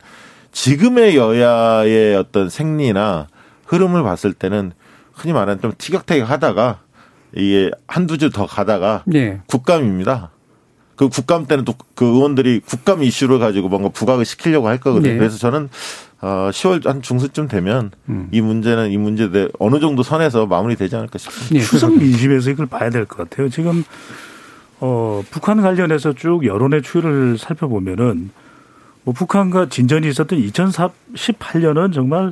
지금의 여야의 어떤 생리나 흐름을 봤을 때는 흔히 말하는 좀 티격태격 하다가 이게 한두 주 더 가다가 네. 국감입니다. 그 국감 때는 또 그 의원들이 국감 이슈를 가지고 뭔가 부각을 시키려고 할 거거든요. 네. 그래서 저는 어 10월 한 중순쯤 되면 음. 이 문제는 이 문제에 어느 정도 선에서 마무리되지 않을까 싶습니다. 네. 추석 민심에서 이걸 봐야 될 것 같아요. 지금 어 북한 관련해서 쭉 여론의 추이를 살펴보면은 뭐 북한과 진전이 있었던 2018년은 정말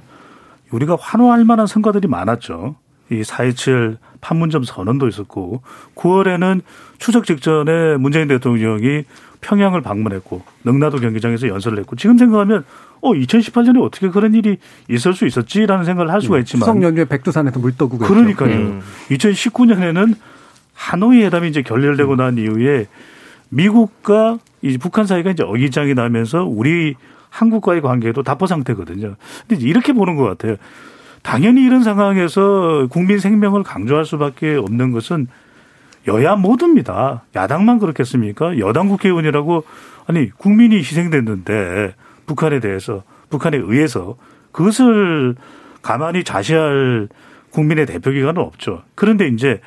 우리가 환호할 만한 성과들이 많았죠. 이 4.27 판문점 선언도 있었고 9월에는 추석 직전에 문재인 대통령이 평양을 방문했고 능라도 경기장에서 연설을 했고 지금 생각하면 어 2018년에 어떻게 그런 일이 있을 수 있었지라는 생각을 할 수가 음, 있지만 추석 연휴에 백두산에서 물떠구고 그러니까요. 음. 2019년에는 하노이 회담이 이제 결렬되고 난 이후에 미국과 이 북한 사이가 이제 어기장이 나면서 우리 한국과의 관계도 답보 상태거든요. 근데 이렇게 보는 것 같아요. 당연히 이런 상황에서 국민 생명을 강조할 수밖에 없는 것은 여야 모두입니다. 야당만 그렇겠습니까? 여당 국회의원이라고 아니 국민이 희생됐는데 북한에 대해서 북한에 의해서 그것을 가만히 좌시할 국민의 대표 기관은 없죠. 그런데 이제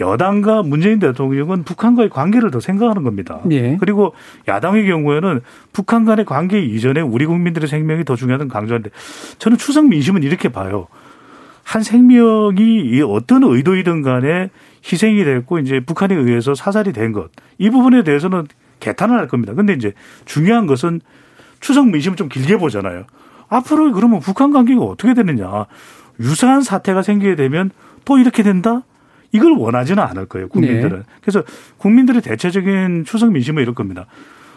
여당과 문재인 대통령은 북한과의 관계를 더 생각하는 겁니다. 예. 그리고 야당의 경우에는 북한 간의 관계 이전에 우리 국민들의 생명이 더 중요하다는 강조하는데 저는 추석 민심은 이렇게 봐요. 한 생명이 어떤 의도이든 간에 희생이 됐고 이제 북한에 의해서 사살이 된 것. 이 부분에 대해서는 개탄을 할 겁니다. 근데 이제 중요한 것은 추석 민심을 좀 길게 보잖아요. 앞으로 그러면 북한 관계가 어떻게 되느냐. 유사한 사태가 생기게 되면 또 이렇게 된다? 이걸 원하지는 않을 거예요, 국민들은. 네. 그래서 국민들의 대체적인 추석 민심은 이럴 겁니다.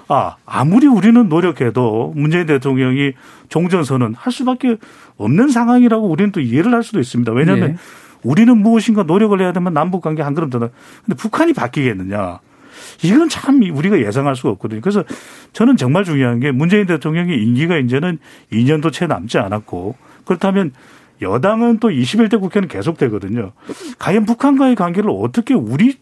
아, 아무리 우리는 노력해도 문재인 대통령이 종전선언 할 수밖에 없는 상황이라고 우리는 또 이해를 할 수도 있습니다. 왜냐하면 네. 우리는 무엇인가 노력을 해야 되면 남북 관계 한 걸음 더 나. 근데 북한이 바뀌겠느냐. 이건 참 우리가 예상할 수가 없거든요. 그래서 저는 정말 중요한 게 문재인 대통령의 임기가 이제는 2년도 채 남지 않았고 그렇다면 여당은 또 21대 국회는 계속되거든요. 과연 북한과의 관계를 어떻게 우리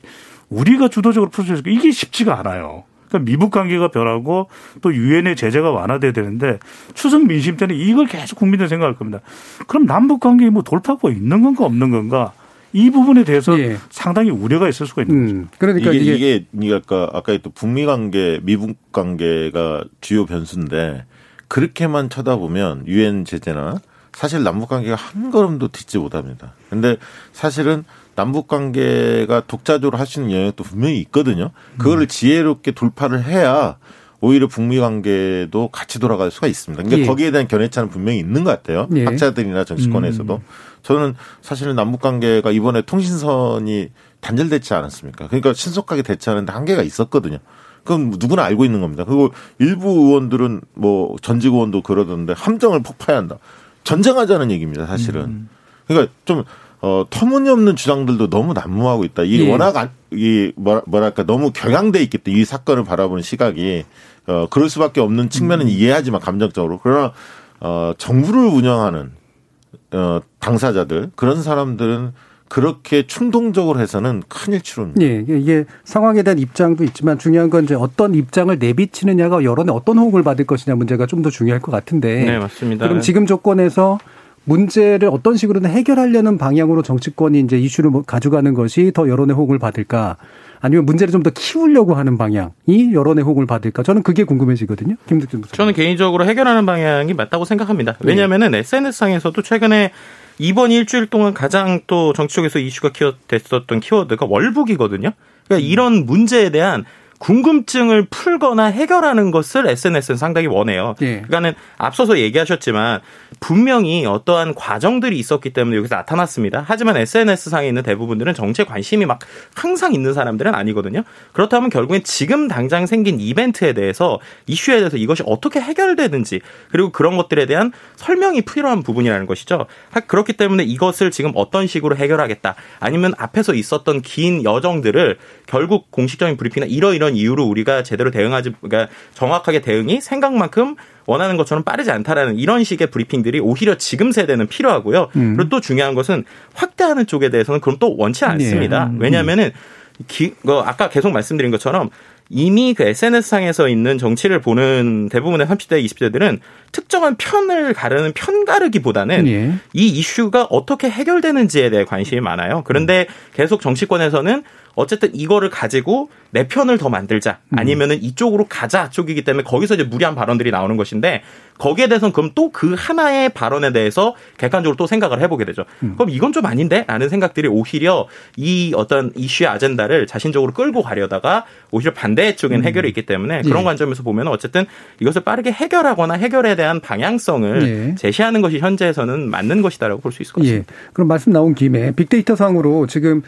우리가 주도적으로 풀 수 있을까? 이게 쉽지가 않아요. 그러니까 미북 관계가 변하고 또 유엔의 제재가 완화돼야 되는데 추석 민심 때는 이걸 계속 국민들 생각할 겁니다. 그럼 남북 관계에 뭐 돌파구가 있는 건가 없는 건가? 이 부분에 대해서 예. 상당히 우려가 있을 수가 있는 음. 거죠. 그러니까 이게, 이게, 이게 아까 아까 또 북미 관계, 미북 관계가 주요 변수인데 그렇게만 쳐다보면 유엔 제재나 사실 남북 관계가 한 걸음도 딛지 못합니다. 근데 사실은 남북 관계가 독자적으로 할 수 있는 영역도 분명히 있거든요. 그거를 음. 지혜롭게 돌파를 해야 오히려 북미 관계도 같이 돌아갈 수가 있습니다. 그러니까 예. 거기에 대한 견해차는 분명히 있는 것 같아요. 예. 학자들이나 정치권에서도. 음. 저는 사실은 남북 관계가 이번에 통신선이 단절됐지 않았습니까? 그러니까 신속하게 대처하는데 한계가 있었거든요. 그건 누구나 알고 있는 겁니다. 그리고 일부 의원들은 뭐 전직 의원도 그러던데 함정을 폭파해야 한다. 전쟁하자는 얘기입니다, 사실은. 음. 그러니까 좀 어, 터무니없는 주장들도 너무 난무하고 있다. 이 예. 워낙, 안, 이, 뭐랄까, 너무 경향돼 있기 때문에 이 사건을 바라보는 시각이, 어, 그럴 수밖에 없는 측면은 음. 이해하지만, 감정적으로. 그러나, 어, 정부를 운영하는, 어, 당사자들, 그런 사람들은 그렇게 충동적으로 해서는 큰일 치릅니다. 예, 이게 상황에 대한 입장도 있지만 중요한 건 이제 어떤 입장을 내비치느냐가 여론에 어떤 호응을 받을 것이냐 문제가 좀 더 중요할 것 같은데. 네, 맞습니다. 그럼 지금 조건에서 문제를 어떤 식으로든 해결하려는 방향으로 정치권이 이제 이슈를 뭐 가져가는 것이 더 여론의 호응을 받을까? 아니면 문제를 좀 더 키우려고 하는 방향이 여론의 호응을 받을까? 저는 그게 궁금해지거든요. 김득준. 저는 개인적으로 해결하는 방향이 맞다고 생각합니다. 왜냐하면은 네. SNS상에서도 최근에 이번 일주일 동안 가장 또 정치 쪽에서 이슈가 키워 됐었던 키워드가 월북이거든요. 그러니까 이런 문제에 대한 궁금증을 풀거나 해결하는 것을 SNS는 상당히 원해요. 예. 그러니까는 앞서서 얘기하셨지만 분명히 어떠한 과정들이 있었기 때문에 여기서 나타났습니다. 하지만 SNS 상에 있는 대부분들은 정치에 관심이 막 항상 있는 사람들은 아니거든요. 그렇다면 결국엔 지금 당장 생긴 이벤트에 대해서 이슈에 대해서 이것이 어떻게 해결되는지 그리고 그런 것들에 대한 설명이 필요한 부분이라는 것이죠. 그렇기 때문에 이것을 지금 어떤 식으로 해결하겠다 아니면 앞에서 있었던 긴 여정들을 결국 공식적인 브리핑이나 이러이런 이런 이유로 우리가 제대로 대응하지 그러니까 정확하게 대응이 생각만큼 원하는 것처럼 빠르지 않다라는 이런 식의 브리핑들이 오히려 지금 세대는 필요하고요. 음. 그리고 또 중요한 것은 확대하는 쪽에 대해서는 그럼 또 원치 않습니다. 네. 음. 왜냐하면은 기, 그 아까 계속 말씀드린 것처럼 이미 그 SNS상에서 있는 정치를 보는 대부분의 30대, 20대들은 특정한 편을 가르는 편 가르기보다는 예. 이 이슈가 어떻게 해결되는지에 대해 관심이 많아요. 그런데 계속 정치권에서는 어쨌든 이거를 가지고 내 편을 더 만들자 음. 아니면은 이쪽으로 가자 쪽이기 때문에 거기서 이제 무리한 발언들이 나오는 것인데 거기에 대해서는 그럼 또 그 하나의 발언에 대해서 객관적으로 또 생각을 해보게 되죠. 음. 그럼 이건 좀 아닌데? 라는 생각들이 오히려 이 어떤 이슈의 아젠다를 자신적으로 끌고 가려다가 오히려 반대 쪽엔 음. 해결이 있기 때문에 그런 예. 관점에서 보면 어쨌든 이것을 빠르게 해결하거나 해결에 대한 방향성을 예. 제시하는 것이 현재에서는 맞는 것이다라고 볼 수 있을 것 같습니다. 예. 그럼 말씀 나온 김에 빅데이터 상으로 지금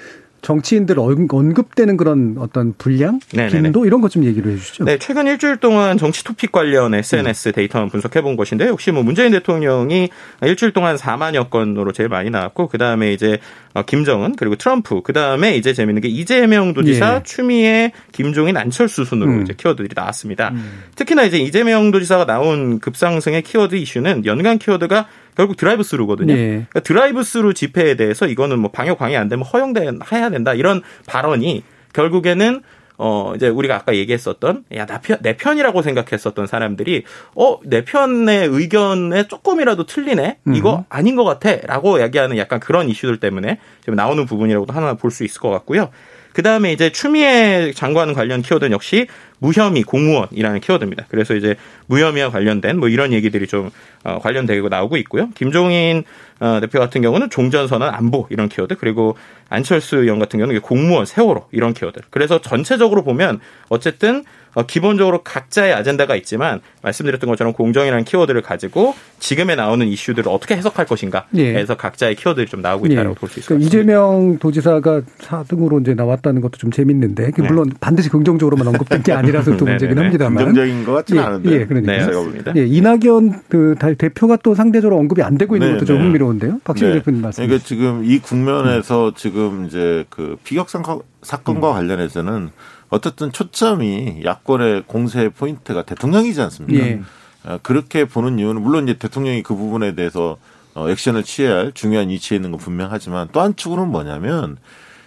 정치인들 언급되는 그런 어떤 분량, 네네네. 빈도 이런 것 좀 얘기를 해주시죠. 네, 최근 일주일 동안 정치 토픽 관련 SNS 음. 데이터 분석해 본 것인데 역시 뭐 문재인 대통령이 일주일 동안 4만여 건으로 제일 많이 나왔고 그 다음에 이제 어, 김정은 그리고 트럼프 그 다음에 이제 재밌는 게 이재명 도지사, 예. 추미애, 김종인, 안철수 순으로 음. 이제 키워드들이 나왔습니다. 음. 특히나 이제 이재명 도지사가 나온 급상승의 키워드 이슈는 연관 키워드가 결국 드라이브 스루거든요. 네. 그러니까 드라이브 스루 집회에 대해서 이거는 뭐 방역 방해 안 되면 허용돼 해야 된다 이런 발언이 결국에는 어 이제 우리가 아까 얘기했었던 네 편 내 편이라고 생각했었던 사람들이 어 내 편의 의견에 조금이라도 틀리네 이거 음. 아닌 것 같아라고 이야기하는 약간 그런 이슈들 때문에 지금 나오는 부분이라고도 하나 볼 수 있을 것 같고요. 그 다음에 이제 추미애 장관 관련 키워드는 역시 무혐의 공무원이라는 키워드입니다. 그래서 이제 무혐의와 관련된 뭐 이런 얘기들이 좀 어, 관련되고 나오고 있고요. 김종인 어, 대표 같은 경우는 종전선언 안보 이런 키워드 그리고 안철수 의원 같은 경우는 공무원 세월호 이런 키워드. 그래서 전체적으로 보면 어쨌든 어, 기본적으로 각자의 아젠다가 있지만 말씀드렸던 것처럼 공정이라는 키워드를 가지고 지금에 나오는 이슈들을 어떻게 해석할 것인가에서 예. 각자의 키워드들이 좀 나오고 있다고 예. 볼수 있습니다. 이재명 도지사가 4등으로 이제 나왔다는 것도 좀 재밌는데 네. 물론 네. 반드시 긍정적으로만 언급된 게 아니라서 또 문제긴 합니다만 긍정적인 것 같지는 예. 않은데. 예, 그러니까. 네, 예, 이낙연 그 대표가 또 상대적으로 언급이 안 되고 있는 네, 것도 좀 네. 흥미로운데요. 박시영 네. 대표님 말씀. 그러니까 지금 이 국면에서 음. 지금 이제 그 피격상 사건과 음. 관련해서는 어쨌든 초점이 야권의 공세 포인트가 대통령이지 않습니까? 예. 어, 그렇게 보는 이유는 물론 이제 대통령이 그 부분에 대해서 어, 액션을 취해야 할 중요한 위치에 있는 건 분명하지만 또 한축으로는 뭐냐면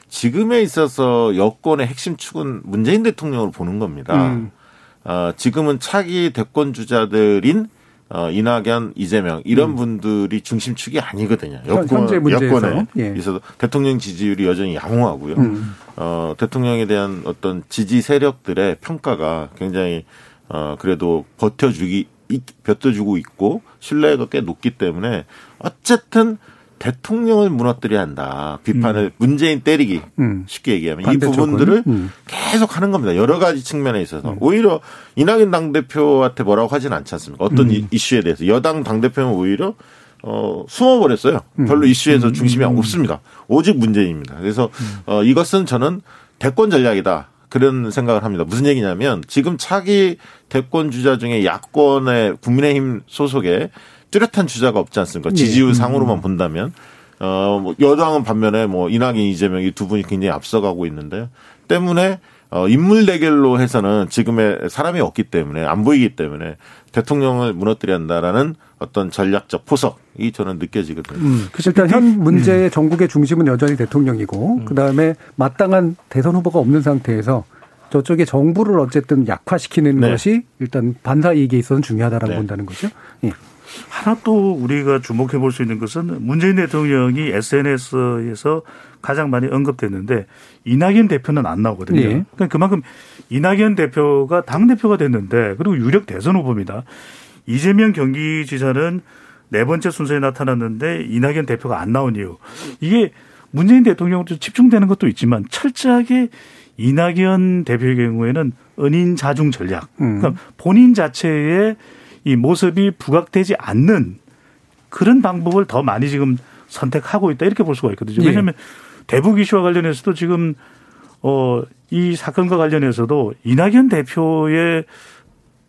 지금에 있어서 여권의 핵심 축은 문재인 대통령으로 보는 겁니다. 음. 어, 지금은 차기 대권 주자들인 어, 이낙연, 이재명 이런 음. 분들이 중심축이 아니거든요. 여권, 여권에 예. 있어서 대통령 지지율이 여전히 양호하고요. 음. 어, 대통령에 대한 어떤 지지 세력들의 평가가 굉장히 어, 그래도 버텨주기 버텨주고 있고 신뢰가 꽤 높기 때문에 어쨌든 대통령을 무너뜨려야 한다. 비판을 음. 문재인 때리기 음. 쉽게 얘기하면 이 부분들을 음. 계속 하는 겁니다. 여러 가지 측면에 있어서 음. 오히려 이낙연 당 대표한테 뭐라고 하진 않지 않습니까? 어떤 음. 이슈에 대해서 여당 당 대표는 오히려 어, 숨어버렸어요. 음. 별로 이슈에서 중심이 없습니다. 오직 문재인입니다. 그래서 어, 이것은 저는 대권 전략이다. 그런 생각을 합니다. 무슨 얘기냐면 지금 차기 대권 주자 중에 야권의 국민의힘 소속의 뚜렷한 주자가 없지 않습니까? 네. 지지율 상으로만 본다면 어, 뭐 여당은 반면에 뭐 이낙연 이재명 이 두 분이 굉장히 앞서가고 있는데요. 때문에 어, 인물 대결로 해서는 지금의 사람이 없기 때문에 안 보이기 때문에 대통령을 무너뜨려야 한다라는 어떤 전략적 포석이 저는 느껴지거든요. 음, 일단 현 문제의 전국의 중심은 여전히 대통령이고 음. 그다음에 마땅한 대선 후보가 없는 상태에서 저쪽에 정부를 어쨌든 약화시키는 네. 것이 일단 반사 이익에 있어서는 중요하다라고 네. 본다는 거죠. 예. 하나 또 우리가 주목해 볼 수 있는 것은 문재인 대통령이 SNS에서 가장 많이 언급됐는데 이낙연 대표는 안 나오거든요. 네. 그러니까 그만큼 이낙연 대표가 당 대표가 됐는데 그리고 유력 대선 후보입니다. 이재명 경기지사는 네 번째 순서에 나타났는데 이낙연 대표가 안 나온 이유 이게 문재인 대통령도 집중되는 것도 있지만 철저하게 이낙연 대표의 경우에는 은인 자중 전략. 음. 그러니까 본인 자체의 이 모습이 부각되지 않는 그런 방법을 더 많이 지금 선택하고 있다 이렇게 볼 수가 있거든요. 예. 왜냐하면 예. 대북 이슈와 관련해서도 지금 어 이 사건과 관련해서도 이낙연 대표의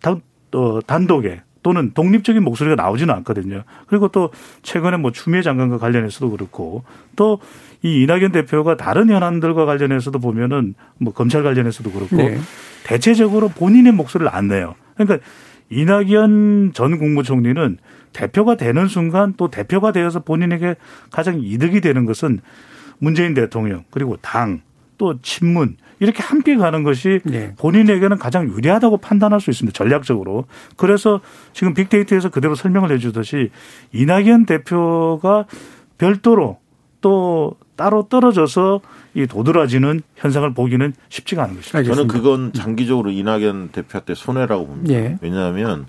단, 어, 단독에 또는 독립적인 목소리가 나오지는 않거든요. 그리고 또 최근에 뭐 추미애 장관과 관련해서도 그렇고 또 이 이낙연 대표가 다른 현안들과 관련해서도 보면은 뭐 검찰 관련해서도 그렇고 네. 대체적으로 본인의 목소리를 안 내요. 그러니까 이낙연 전 국무총리는 대표가 되는 순간 또 대표가 되어서 본인에게 가장 이득이 되는 것은 문재인 대통령 그리고 당 또 친문 이렇게 함께 가는 것이 네. 본인에게는 가장 유리하다고 판단할 수 있습니다. 전략적으로. 그래서 지금 빅데이터에서 그대로 설명을 해 주듯이 이낙연 대표가 별도로 또 따로 떨어져서 이 도드라지는 현상을 보기는 쉽지가 않은 것이죠. 알겠습니다. 저는 그건 장기적으로 이낙연 대표한테 손해라고 봅니다. 예. 왜냐하면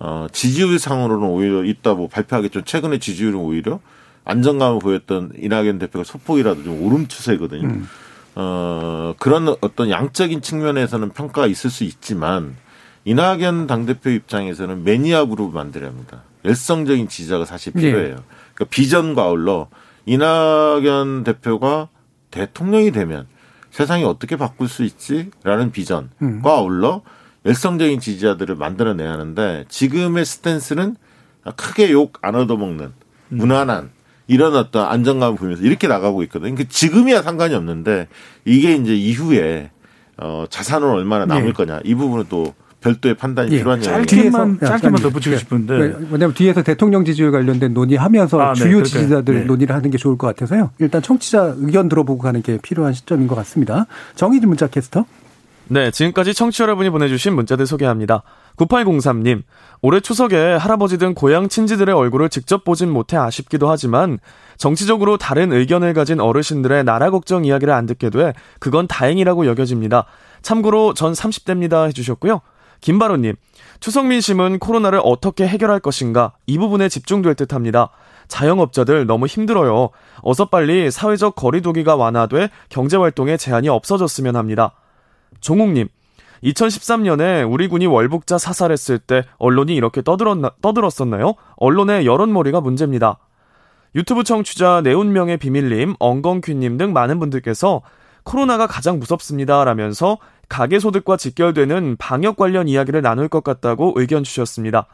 어, 지지율 상으로는 오히려 있다 뭐 발표하겠죠. 최근에 지지율은 오히려 안정감을 보였던 이낙연 대표가 소폭이라도 좀 오름 추세거든요. 음. 어, 그런 어떤 양적인 측면에서는 평가가 있을 수 있지만 이낙연 당대표 입장에서는 매니아 그룹을 만들어야 합니다. 열성적인 지지자가 사실 네. 필요해요. 네. 그러니까 비전과 아울러 이낙연 대표가 대통령이 되면 세상이 어떻게 바꿀 수 있지라는 비전과 음. 아울러 열성적인 지지자들을 만들어내야 하는데 지금의 스탠스는 크게 욕 안 얻어먹는 음. 무난한 이런 어떤 안정감을 보이면서 이렇게 나가고 있거든요. 그 지금이야 상관이 없는데 이게 이제 이후에 어 자산은 얼마나 남을 네. 거냐 이 부분은 또 별도의 판단이 예. 필요한 짧게만 짧게만 덧붙이고 싶은데 왜냐하면 뒤에서 대통령 지지율 관련된 논의하면서 아, 네. 주요 지지자들 네. 논의를 하는 게 좋을 것 같아서요. 일단 청취자 의견 들어보고 가는 게 필요한 시점인 것 같습니다. 정의진 문자 캐스터. 네, 지금까지 청취 여러분이 보내주신 문자들 소개합니다. 9803님, 올해 추석에 할아버지 등 고향 친지들의 얼굴을 직접 보진 못해 아쉽기도 하지만 정치적으로 다른 의견을 가진 어르신들의 나라 걱정 이야기를 안 듣게 돼 그건 다행이라고 여겨집니다. 참고로 전 30대입니다 해주셨고요. 김바로님, 추석 민심은 코로나를 어떻게 해결할 것인가 이 부분에 집중될 듯 합니다. 자영업자들 너무 힘들어요. 어서 빨리 사회적 거리두기가 완화돼 경제활동에 제한이 없어졌으면 합니다. 종욱님, 2013년에 우리 군이 월북자 사살했을 때 언론이 이렇게 떠들었나, 떠들었었나요? 언론의 여론몰이가 문제입니다. 유튜브 청취자 내운명의 비밀님, 엉겅퀴님 등 많은 분들께서 코로나가 가장 무섭습니다. 라면서 가계소득과 직결되는 방역 관련 이야기를 나눌 것 같다고 의견 주셨습니다.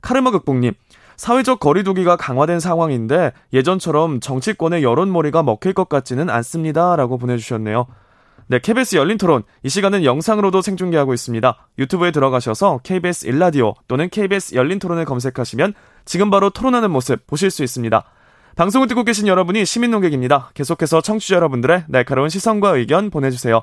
카르마 극복님, 사회적 거리두기가 강화된 상황인데 예전처럼 정치권의 여론몰이가 먹힐 것 같지는 않습니다. 라고 보내주셨네요. 네, KBS 열린 토론. 이 시간은 영상으로도 생중계하고 있습니다. 유튜브에 들어가셔서 KBS 일라디오 또는 KBS 열린 토론을 검색하시면 지금 바로 토론하는 모습 보실 수 있습니다. 방송을 듣고 계신 여러분이 시민 농객입니다. 계속해서 청취자 여러분들의 날카로운 시선과 의견 보내주세요.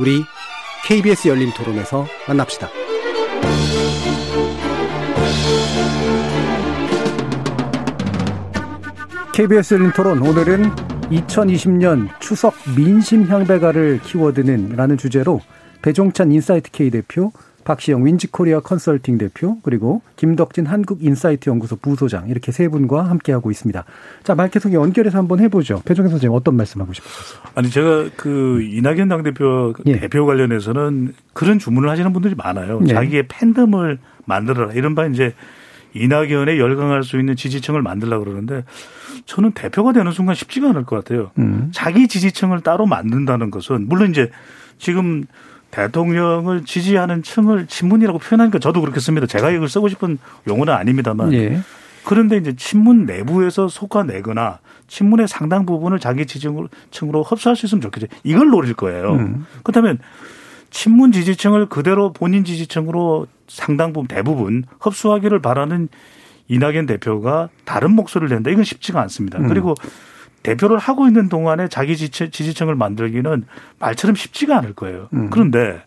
우리 KBS 열린 토론에서 만납시다. KBS 열린 토론 오늘은 2020년 추석 민심 향배가를 키워드는 라는 주제로 배종찬 인사이트 K 대표 박시영 윈지코리아 컨설팅 대표 그리고 김덕진 한국인사이트 연구소 부소장 이렇게 세 분과 함께 하고 있습니다. 자 말 계속 연결해서 한번 해보죠. 배종찬 선생님 어떤 말씀하고 싶으셨어요? 아니 제가 그 이낙연 당 대표 예. 대표 관련해서는 그런 주문을 하시는 분들이 많아요. 예. 자기의 팬덤을 만들어라 이른바 이제 이낙연에 열광할 수 있는 지지층을 만들라 그러는데 저는 대표가 되는 순간 쉽지가 않을 것 같아요. 음. 자기 지지층을 따로 만든다는 것은 물론 이제 지금 대통령을 지지하는 층을 친문이라고 표현하니까 저도 그렇게 씁니다. 제가 이걸 쓰고 싶은 용어는 아닙니다만. 예. 그런데 이제 친문 내부에서 속아내거나 친문의 상당 부분을 자기 지지층으로 흡수할 수 있으면 좋겠죠. 이걸 노릴 거예요. 음. 그렇다면 친문 지지층을 그대로 본인 지지층으로 상당 부분 대부분 흡수하기를 바라는 이낙연 대표가 다른 목소리를 낸다. 이건 쉽지가 않습니다. 음. 그리고 대표를 하고 있는 동안에 자기 지지층을 만들기는 말처럼 쉽지가 않을 거예요. 음. 그런데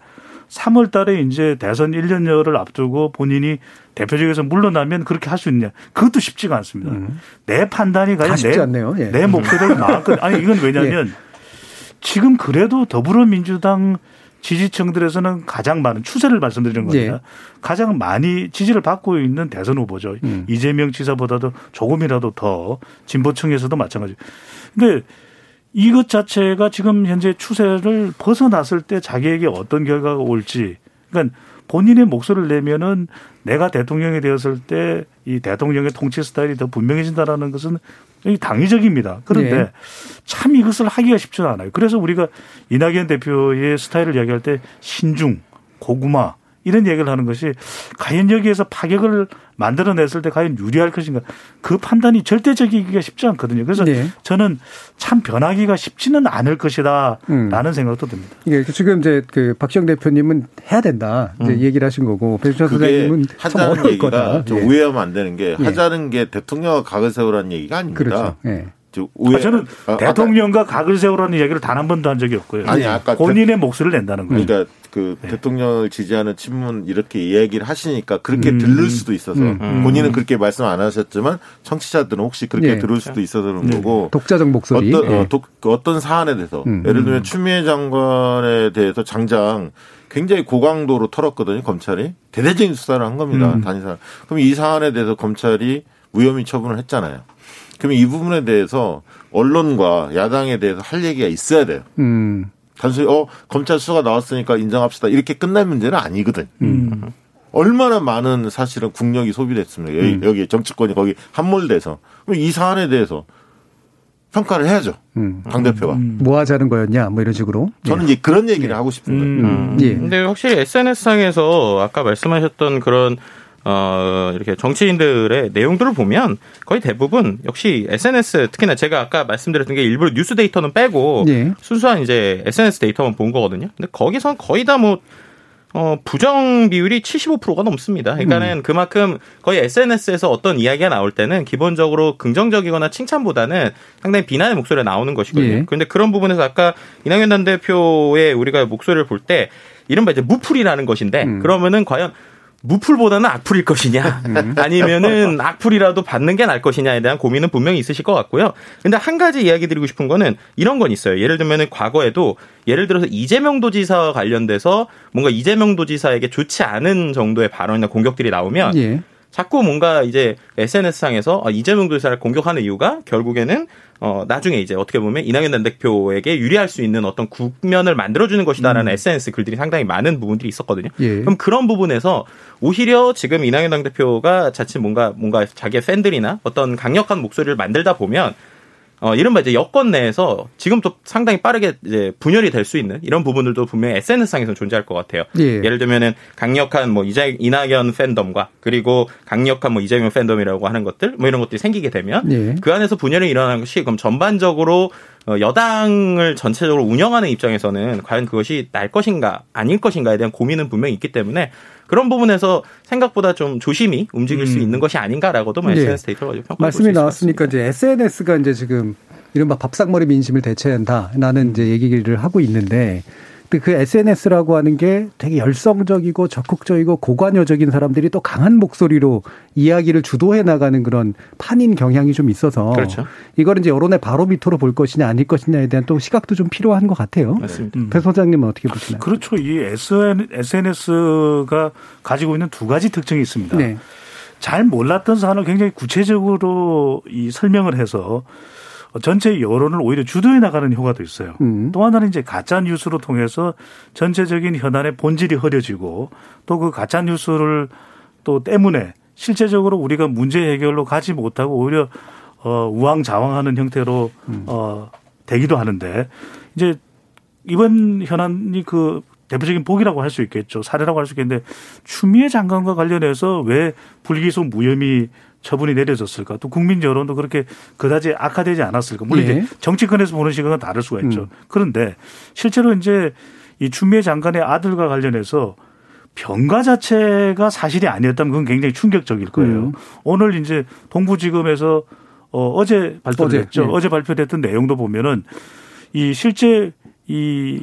3월 달에 이제 대선 1년여를 앞두고 본인이 대표직에서 물러나면 그렇게 할 수 있냐. 그것도 쉽지가 않습니다. 음. 내 판단이 과연 내, 예. 내 목표를 나왔거든. 아니, 이건 왜냐면 예. 지금 그래도 더불어민주당 지지층들에서는 가장 많은 추세를 말씀드리는 겁니다. 예. 가장 많이 지지를 받고 있는 대선 후보죠. 음. 이재명 지사보다도 조금이라도 더 진보층에서도 마찬가지. 근데 이것 자체가 지금 현재 추세를 벗어났을 때 자기에게 어떤 결과가 올지 그러니까 본인의 목소리를 내면은 내가 대통령이 되었을 때 이 대통령의 통치 스타일이 더 분명해진다라는 것은 당위적입니다. 그런데 네. 참 이것을 하기가 쉽지 않아요. 그래서 우리가 이낙연 대표의 스타일을 이야기할 때 신중, 고구마 이런 얘기를 하는 것이 과연 여기에서 파격을 만들어냈을 때 과연 유리할 것인가 그 판단이 절대적이기가 쉽지 않거든요. 그래서 네. 저는 참 변하기가 쉽지는 않을 것이다라는 음. 생각도 듭니다. 예, 지금 이제 그 박시영 대표님은 해야 된다 이제 음. 얘기를 하신 거고 배준찬 소장님은 하자는 얘기가 거다. 좀 예. 오해하면 안 되는 게 예. 하자는 게 대통령과 각을 세우라는 얘기가 아닙니다. 그렇죠. 예. 아, 저는 아, 대통령과 각을 세우라는 이야기를 단 한 번도 한 적이 없고요. 아니 아까 본인의 대, 목소리를 낸다는 거예요. 그러니까 그 네. 대통령을 지지하는 친문 이렇게 이야기를 하시니까 그렇게 음. 들릴 수도 있어서 음. 본인은 그렇게 말씀 안 하셨지만 청취자들은 혹시 그렇게 네. 들을 수도 있어서 그런 네. 거고 독자적 목소리 어떤 어, 독, 그 어떤 사안에 대해서 음. 예를 들면 추미애 장관에 대해서 장장 굉장히 고강도로 털었거든요 검찰이 대대적인 수사를 한 겁니다 음. 단위사 그럼 이 사안에 대해서 검찰이 무혐의 처분을 했잖아요. 그러면 이 부분에 대해서 언론과 야당에 대해서 할 얘기가 있어야 돼요. 음. 단순히 어 검찰 수가 나왔으니까 인정합시다 이렇게 끝날 문제는 아니거든. 음. 얼마나 많은 사실은 국력이 소비됐습니다. 여기, 음. 여기 정치권이 거기 함몰돼서 그럼 이 사안에 대해서 평가를 해야죠. 음. 당 대표가 음. 뭐 하자는 거였냐, 뭐 이런 식으로. 저는 예. 이제 그런 얘기를 예. 하고 싶은 거예요. 음. 음. 예. 근데 확실히 SNS 상에서 아까 말씀하셨던 그런 어, 이렇게 정치인들의 내용들을 보면 거의 대부분 역시 SNS 특히나 제가 아까 말씀드렸던 게 일부러 뉴스 데이터는 빼고 네. 순수한 이제 SNS 데이터만 본 거거든요. 근데 거기선 거의 다뭐 어, 부정 비율이 75%가 넘습니다. 그러니까는 음. 그만큼 거의 SNS에서 어떤 이야기가 나올 때는 기본적으로 긍정적이거나 칭찬보다는 상당히 비난의 목소리가 나오는 것이거든요. 예. 그런데 그런 부분에서 아까 이낙연 단 대표의 우리가 목소리를 볼 때 이른바 이제 무풀이라는 것인데 음. 그러면은 과연 무풀보다는 악풀일 것이냐 음. 아니면은 악풀이라도 받는 게 나을 것이냐에 대한 고민은 분명히 있으실 것 같고요. 근데 한 가지 이야기 드리고 싶은 거는 이런 건 있어요. 예를 들면은 과거에도 예를 들어서 이재명 도지사와 관련돼서 뭔가 이재명 도지사에게 좋지 않은 정도의 발언이나 공격들이 나오면 예. 자꾸 뭔가 이제 SNS상에서 아, 이재명 도지사를 공격하는 이유가 결국에는 어 나중에 이제 어떻게 보면 이낙연 단 대표에게 유리할 수 있는 어떤 국면을 만들어주는 것이다라는 음. SNS 글들이 상당히 많은 부분들이 있었거든요. 예. 그럼 그런 부분에서 오히려 지금 이낙연 당 대표가 자칫 뭔가 뭔가 자기의 팬들이나 어떤 강력한 목소리를 만들다 보면 어, 이른바 이제 여권 내에서 지금도 상당히 빠르게 이제 분열이 될 수 있는 이런 부분들도 분명히 SNS상에서 존재할 것 같아요. 예. 를 들면은 강력한 뭐 이재, 이낙연 팬덤과 그리고 강력한 뭐 이재명 팬덤이라고 하는 것들 뭐 이런 것들이 생기게 되면 예. 그 안에서 분열이 일어나는 것이 그럼 전반적으로 어, 여당을 전체적으로 운영하는 입장에서는 과연 그것이 날 것인가 아닐 것인가에 대한 고민은 분명히 있기 때문에 그런 부분에서 생각보다 좀 조심히 움직일 음. 수 있는 것이 아닌가라고도 뭐 네. SNS 데이터를 가지고 평가해 말씀이 나왔으니까 이제 SNS가 이제 지금 이른바 밥상머리 민심을 대체한다라는 이제 얘기를 하고 있는데 그 SNS라고 하는 게 되게 열성적이고 적극적이고 고관여적인 사람들이 또 강한 목소리로 이야기를 주도해 나가는 그런 판인 경향이 좀 있어서 그렇죠. 이걸 이제 여론의 바로미터로 볼 것이냐 아닐 것이냐에 대한 또 시각도 좀 필요한 것 같아요. 맞습니다. 배 소장님은 어떻게 보시나요? 그렇죠. 이 SNS가 가지고 있는 두 가지 특징이 있습니다. 네. 잘 몰랐던 사안을 굉장히 구체적으로 이 설명을 해서 전체 여론을 오히려 주도해 나가는 효과도 있어요. 음. 또 하나는 이제 가짜 뉴스로 통해서 전체적인 현안의 본질이 흐려지고 또 그 가짜 뉴스를 또 때문에 실제적으로 우리가 문제 해결로 가지 못하고 오히려 어 우왕좌왕하는 형태로 음. 어 되기도 하는데 이제 이번 현안이 그 대표적인 복이라고 할 수 있겠죠. 사례라고 할 수 있겠는데 추미애 장관과 관련해서 왜 불기소 무혐의 처분이 내려졌을까? 또 국민 여론도 그렇게 그다지 악화되지 않았을까? 물론 예. 이제 정치권에서 보는 시각은 다를 수가 있죠. 음. 그런데 실제로 이제 이 추미애 장관의 아들과 관련해서 병가 자체가 사실이 아니었다면 그건 굉장히 충격적일 거예요. 음. 오늘 이제 동부지검에서 어, 어제 발표됐죠. 어제, 예. 어제 발표됐던 내용도 보면은 이 실제 이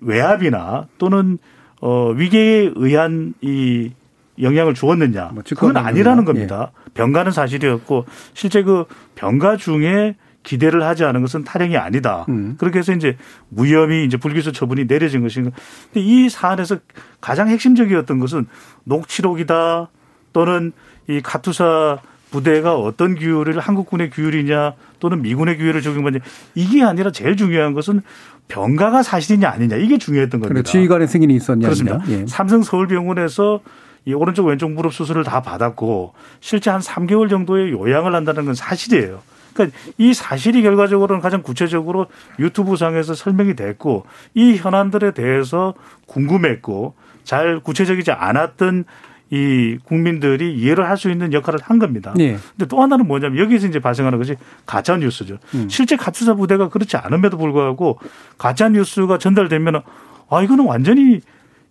외압이나 또는 어 위계에 의한 이 영향을 주었느냐 뭐 그건 아니라는 방법이나. 겁니다. 병가는 사실이었고 실제 그 병가 중에 기대를 하지 않은 것은 탈행이 아니다. 음. 그렇게 해서 이제 무혐의 이제 불기소 처분이 내려진 것인가. 근데 이 사안에서 가장 핵심적이었던 것은 녹취록이다 또는 이 카투사 부대가 어떤 규율을 한국군의 규율이냐 또는 미군의 규율을 적용받냐 이게 아니라 제일 중요한 것은 병가가 사실이냐 아니냐 이게 중요했던 겁니다. 그래 지휘관의 승인이 있었냐? 그렇습니다. 예. 삼성 서울병원에서 이 오른쪽 왼쪽 무릎 수술을 다 받았고 실제 한 3개월 정도의 요양을 한다는 건 사실이에요. 그러니까 이 사실이 결과적으로는 가장 구체적으로 유튜브 상에서 설명이 됐고 이 현안들에 대해서 궁금했고 잘 구체적이지 않았던 이 국민들이 이해를 할 수 있는 역할을 한 겁니다. 예. 근데 또 하나는 뭐냐면 여기에서 이제 발생하는 것이 가짜 뉴스죠. 음. 실제 가투사 부대가 그렇지 않음에도 불구하고 가짜 뉴스가 전달되면 아 이거는 완전히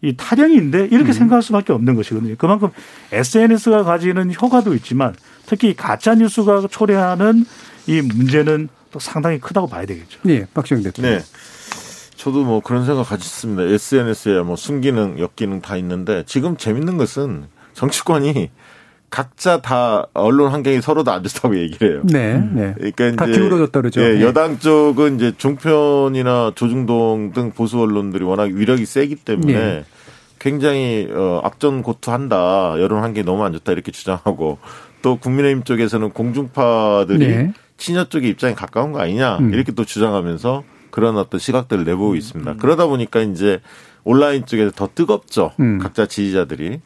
이 타령인데 음. 이렇게 생각할 수밖에 없는 것이거든요. 그만큼 SNS가 가지는 효과도 있지만 특히 가짜 뉴스가 초래하는 이 문제는 또 상당히 크다고 봐야 되겠죠. 예, 박시영 대통령. 네. 저도 뭐 그런 생각 가졌습니다. SNS에 뭐 순기능, 역기능 다 있는데 지금 재밌는 것은 정치권이 각자 다 언론 환경이 서로 다안 좋다고 얘기를 해요. 네, 네. 그러니까 다 이제 기울어졌다 그러죠. 예, 네. 여당 쪽은 이제 종편이나 조중동 등 보수 언론들이 워낙 위력이 세기 때문에 네. 굉장히 어, 앞전 고투한다. 여론 환경이 너무 안 좋다 이렇게 주장하고 또 국민의힘 쪽에서는 공중파들이 네. 친여 쪽의 입장이 가까운 거 아니냐 음. 이렇게 또 주장하면서 그런 어떤 시각들을 내보고 음. 있습니다. 그러다 보니까 이제 온라인 쪽에서 더 뜨겁죠. 음. 각자 지지자들이.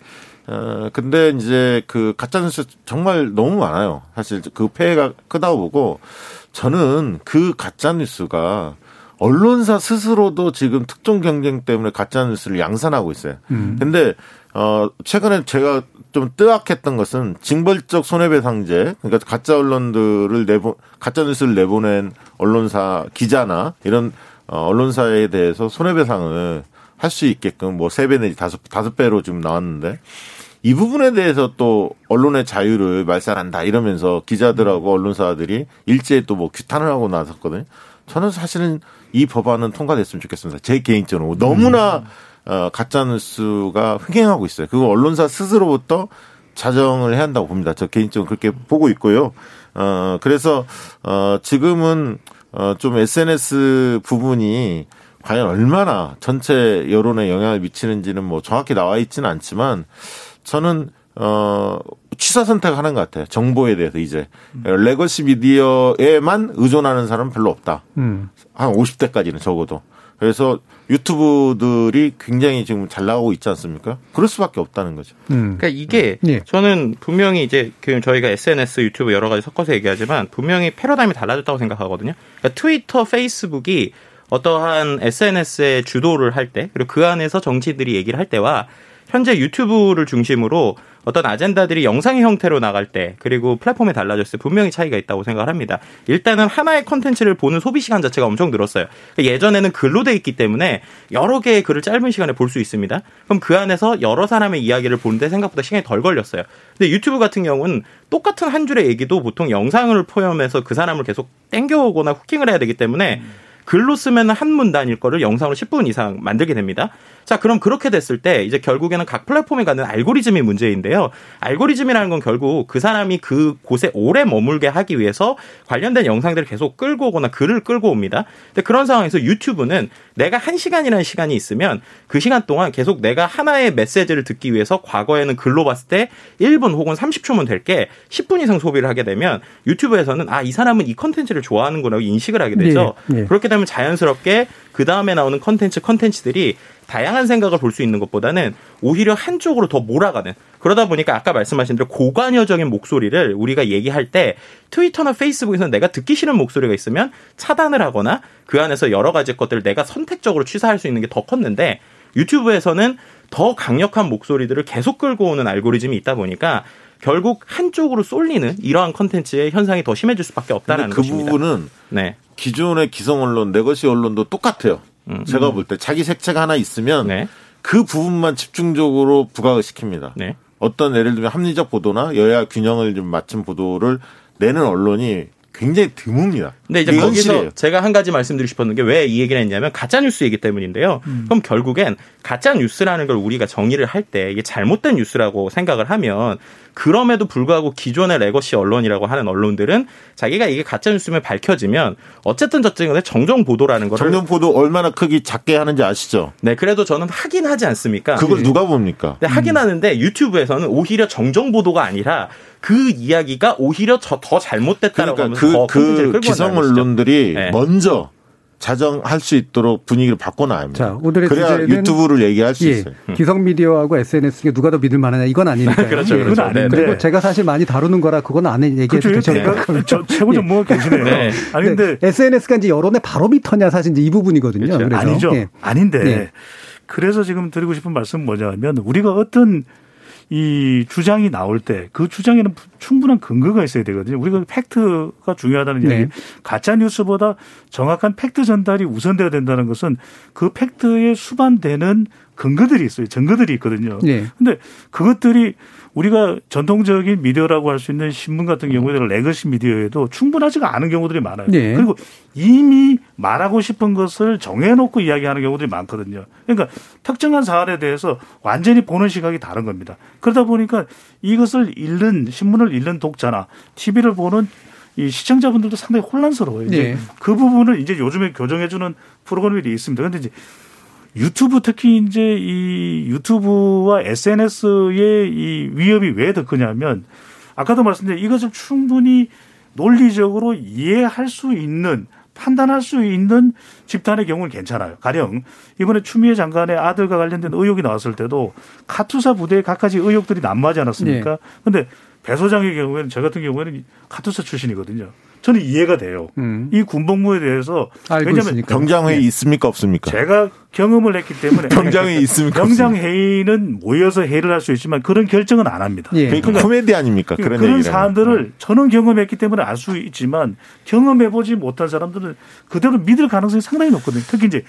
어, 근데 이제 그 가짜뉴스 정말 너무 많아요. 사실 그 폐해가 크다고 보고 저는 그 가짜뉴스가 언론사 스스로도 지금 특정 경쟁 때문에 가짜뉴스를 양산하고 있어요. 음. 근데 어 최근에 제가 좀 뜨악했던 것은 징벌적 손해배상제 그러니까 가짜 언론들을 내보 가짜 뉴스를 내보낸 언론사 기자나 이런 어 언론사에 대해서 손해배상을 할 수 있게끔 뭐 세 배 내지 다섯 다섯 배로 지금 나왔는데 이 부분에 대해서 또 언론의 자유를 말살한다 이러면서 기자들하고 언론사들이 일제히 또 뭐 규탄을 하고 나섰거든요. 저는 사실은 이 법안은 통과됐으면 좋겠습니다. 제 개인적으로 너무나 어, 가짜 뉴스가 횡행하고 있어요. 그거 언론사 스스로부터 자정을 해야 한다고 봅니다. 저 개인적으로 그렇게 보고 있고요. 어, 그래서 어, 지금은 어, 좀 SNS 부분이 과연 얼마나 전체 여론에 영향을 미치는지는 뭐 정확히 나와 있지는 않지만 저는 어 취사 선택하는 것 같아요. 정보에 대해서 이제 legacy 미디어에만 의존하는 사람은 별로 없다. 음. 한 50대까지는 적어도. 그래서 유튜브들이 굉장히 지금 잘 나가고 있지 않습니까? 그럴 수밖에 없다는 거죠. 음. 그러니까 이게 예. 저는 분명히 이제 그 저희가 SNS, 유튜브 여러 가지 섞어서 얘기하지만 분명히 패러다임이 달라졌다고 생각하거든요. 그러니까 트위터, 페이스북이 어떠한 SNS의 주도를 할 때, 그리고 그 안에서 정치인들이 얘기를 할 때와 현재 유튜브를 중심으로 어떤 아젠다들이 영상의 형태로 나갈 때 그리고 플랫폼에 달라졌을 때 분명히 차이가 있다고 생각을 합니다. 일단은 하나의 컨텐츠를 보는 소비 시간 자체가 엄청 늘었어요. 그러니까 예전에는 글로 돼 있기 때문에 여러 개의 글을 짧은 시간에 볼 수 있습니다. 그럼 그 안에서 여러 사람의 이야기를 보는데 생각보다 시간이 덜 걸렸어요. 근데 유튜브 같은 경우는 똑같은 한 줄의 얘기도 보통 영상을 포함해서 그 사람을 계속 땡겨오거나 hooking을 해야 되기 때문에 글로 쓰면 한 문단일 거를 영상으로 10분 이상 만들게 됩니다. 자, 그럼 그렇게 됐을 때 이제 결국에는 각 플랫폼에 가는 알고리즘이 문제인데요. 알고리즘이라는 건 결국 그 사람이 그 곳에 오래 머물게 하기 위해서 관련된 영상들을 계속 끌고 오거나 글을 끌고 옵니다. 근데 그런 상황에서 유튜브는 내가 한 시간이라는 시간이 있으면 그 시간 동안 계속 내가 하나의 메시지를 듣기 위해서 과거에는 글로 봤을 때 1분 혹은 30초면 될 게 10분 이상 소비를 하게 되면 유튜브에서는 아, 이 사람은 이 컨텐츠를 좋아하는구나 인식을 하게 되죠. 네, 네. 그렇게 되면 자연스럽게 그 다음에 나오는 컨텐츠 컨텐츠들이 다양한 생각을 볼 수 있는 것보다는 오히려 한쪽으로 더 몰아가는. 그러다 보니까 아까 말씀하신 대로 고관여적인 목소리를 우리가 얘기할 때 트위터나 페이스북에서 내가 듣기 싫은 목소리가 있으면 차단을 하거나 그 안에서 여러 가지 것들을 내가 선택적으로 취사할 수 있는 게 더 컸는데 유튜브에서는 더 강력한 목소리들을 계속 끌고 오는 알고리즘이 있다 보니까 결국 한쪽으로 쏠리는 이러한 컨텐츠의 현상이 더 심해질 수밖에 없다는 그 것입니다. 부분은 네. 기존의 기성 언론, 내 것이 언론도 똑같아요. 음. 제가 볼 때 자기 색채가 하나 있으면 네. 그 부분만 집중적으로 부각을 시킵니다. 네. 어떤 예를 들면 합리적 보도나 여야 균형을 좀 맞춘 보도를 내는 언론이 굉장히 드뭅니다. 근데 이제 거기서 현실이에요. 제가 한 가지 말씀드리고 싶었는 게 왜 이 얘기를 했냐면 가짜 뉴스이기 때문인데요. 음. 그럼 결국엔 가짜 뉴스라는 걸 우리가 정의를 할 때 이게 잘못된 뉴스라고 생각을 하면 그럼에도 불구하고 기존의 legacy 언론이라고 하는 언론들은 자기가 이게 가짜 뉴스면 밝혀지면 어쨌든 저쨌든 정정 보도라는 걸 정정 보도 얼마나 크기 작게 하는지 아시죠? 네, 그래도 저는 하긴 하지 않습니까? 그걸 네. 누가 봅니까? 네, 하긴 음. 하는데 유튜브에서는 오히려 정정 보도가 아니라 그 이야기가 오히려 더 잘못됐다라고 그러니까 그, 그 기성 언론들이 네. 먼저 자정할 수 있도록 분위기를 바꿔놔야 합니다. 자, 오늘의 그래야 유튜브를 얘기할 수 예, 있어요. 기성 미디어하고 SNS 에 누가 더 믿을 만하냐 이건 아니니까. 그렇죠, 예, 그렇죠. 네, 그리고 네. 제가 사실 많이 다루는 거라 그건 안 얘기해도 그렇죠. 되죠. 저 최고 전문가 예. 계시네요. 네. 아니 근데 SNS가 이제 여론의 바로미터냐 사실 이제 이 부분이거든요. 그렇죠. 그래서. 아니죠. 예. 아닌데. 예. 그래서 지금 드리고 싶은 말씀은 뭐냐면 우리가 어떤 이 주장이 나올 때 그 주장에는 충분한 근거가 있어야 되거든요. 우리가 팩트가 중요하다는 이야기. 네. 가짜 뉴스보다 정확한 팩트 전달이 우선돼야 된다는 것은 그 팩트에 수반되는 근거들이 있어요. 증거들이 있거든요. 네. 근데 그것들이 우리가 전통적인 미디어라고 할 수 있는 신문 같은 경우에는 legacy 미디어에도 충분하지가 않은 경우들이 많아요. 네. 그리고 이미 말하고 싶은 것을 정해놓고 이야기하는 경우들이 많거든요. 그러니까 특정한 사안에 대해서 완전히 보는 시각이 다른 겁니다. 그러다 보니까 이것을 읽는 신문을 읽는 독자나 TV를 보는 이 시청자분들도 상당히 혼란스러워요. 이제 네. 그 부분을 이제 요즘에 교정해주는 프로그램이 있습니다. 그런데 이제 유튜브 특히 이제 이 유튜브와 SNS의 이 위협이 왜 더 크냐면 아까도 말씀드린 이것을 충분히 논리적으로 이해할 수 있는 판단할 수 있는 집단의 경우는 괜찮아요. 가령 이번에 추미애 장관의 아들과 관련된 의혹이 나왔을 때도 카투사 부대에 각가지 의혹들이 난무하지 않았습니까? 네. 근데 배 소장의 경우에는 저 같은 경우에는 카투사 출신이거든요. 저는 이해가 돼요. 음. 이 군복무에 대해서 왜냐하면 병장회의 네. 있습니까 없습니까? 제가 경험을 했기 때문에 병장회의 있습니까? 병장회의는 모여서 회의를 할 수 있지만 그런 결정은 안 합니다. 예. 그러니까 코미디 아닙니까? 그런, 그런 사안들을 저는 경험했기 때문에 알 수 있지만 경험해 보지 못한 사람들은 그대로 믿을 가능성이 상당히 높거든요. 특히 이제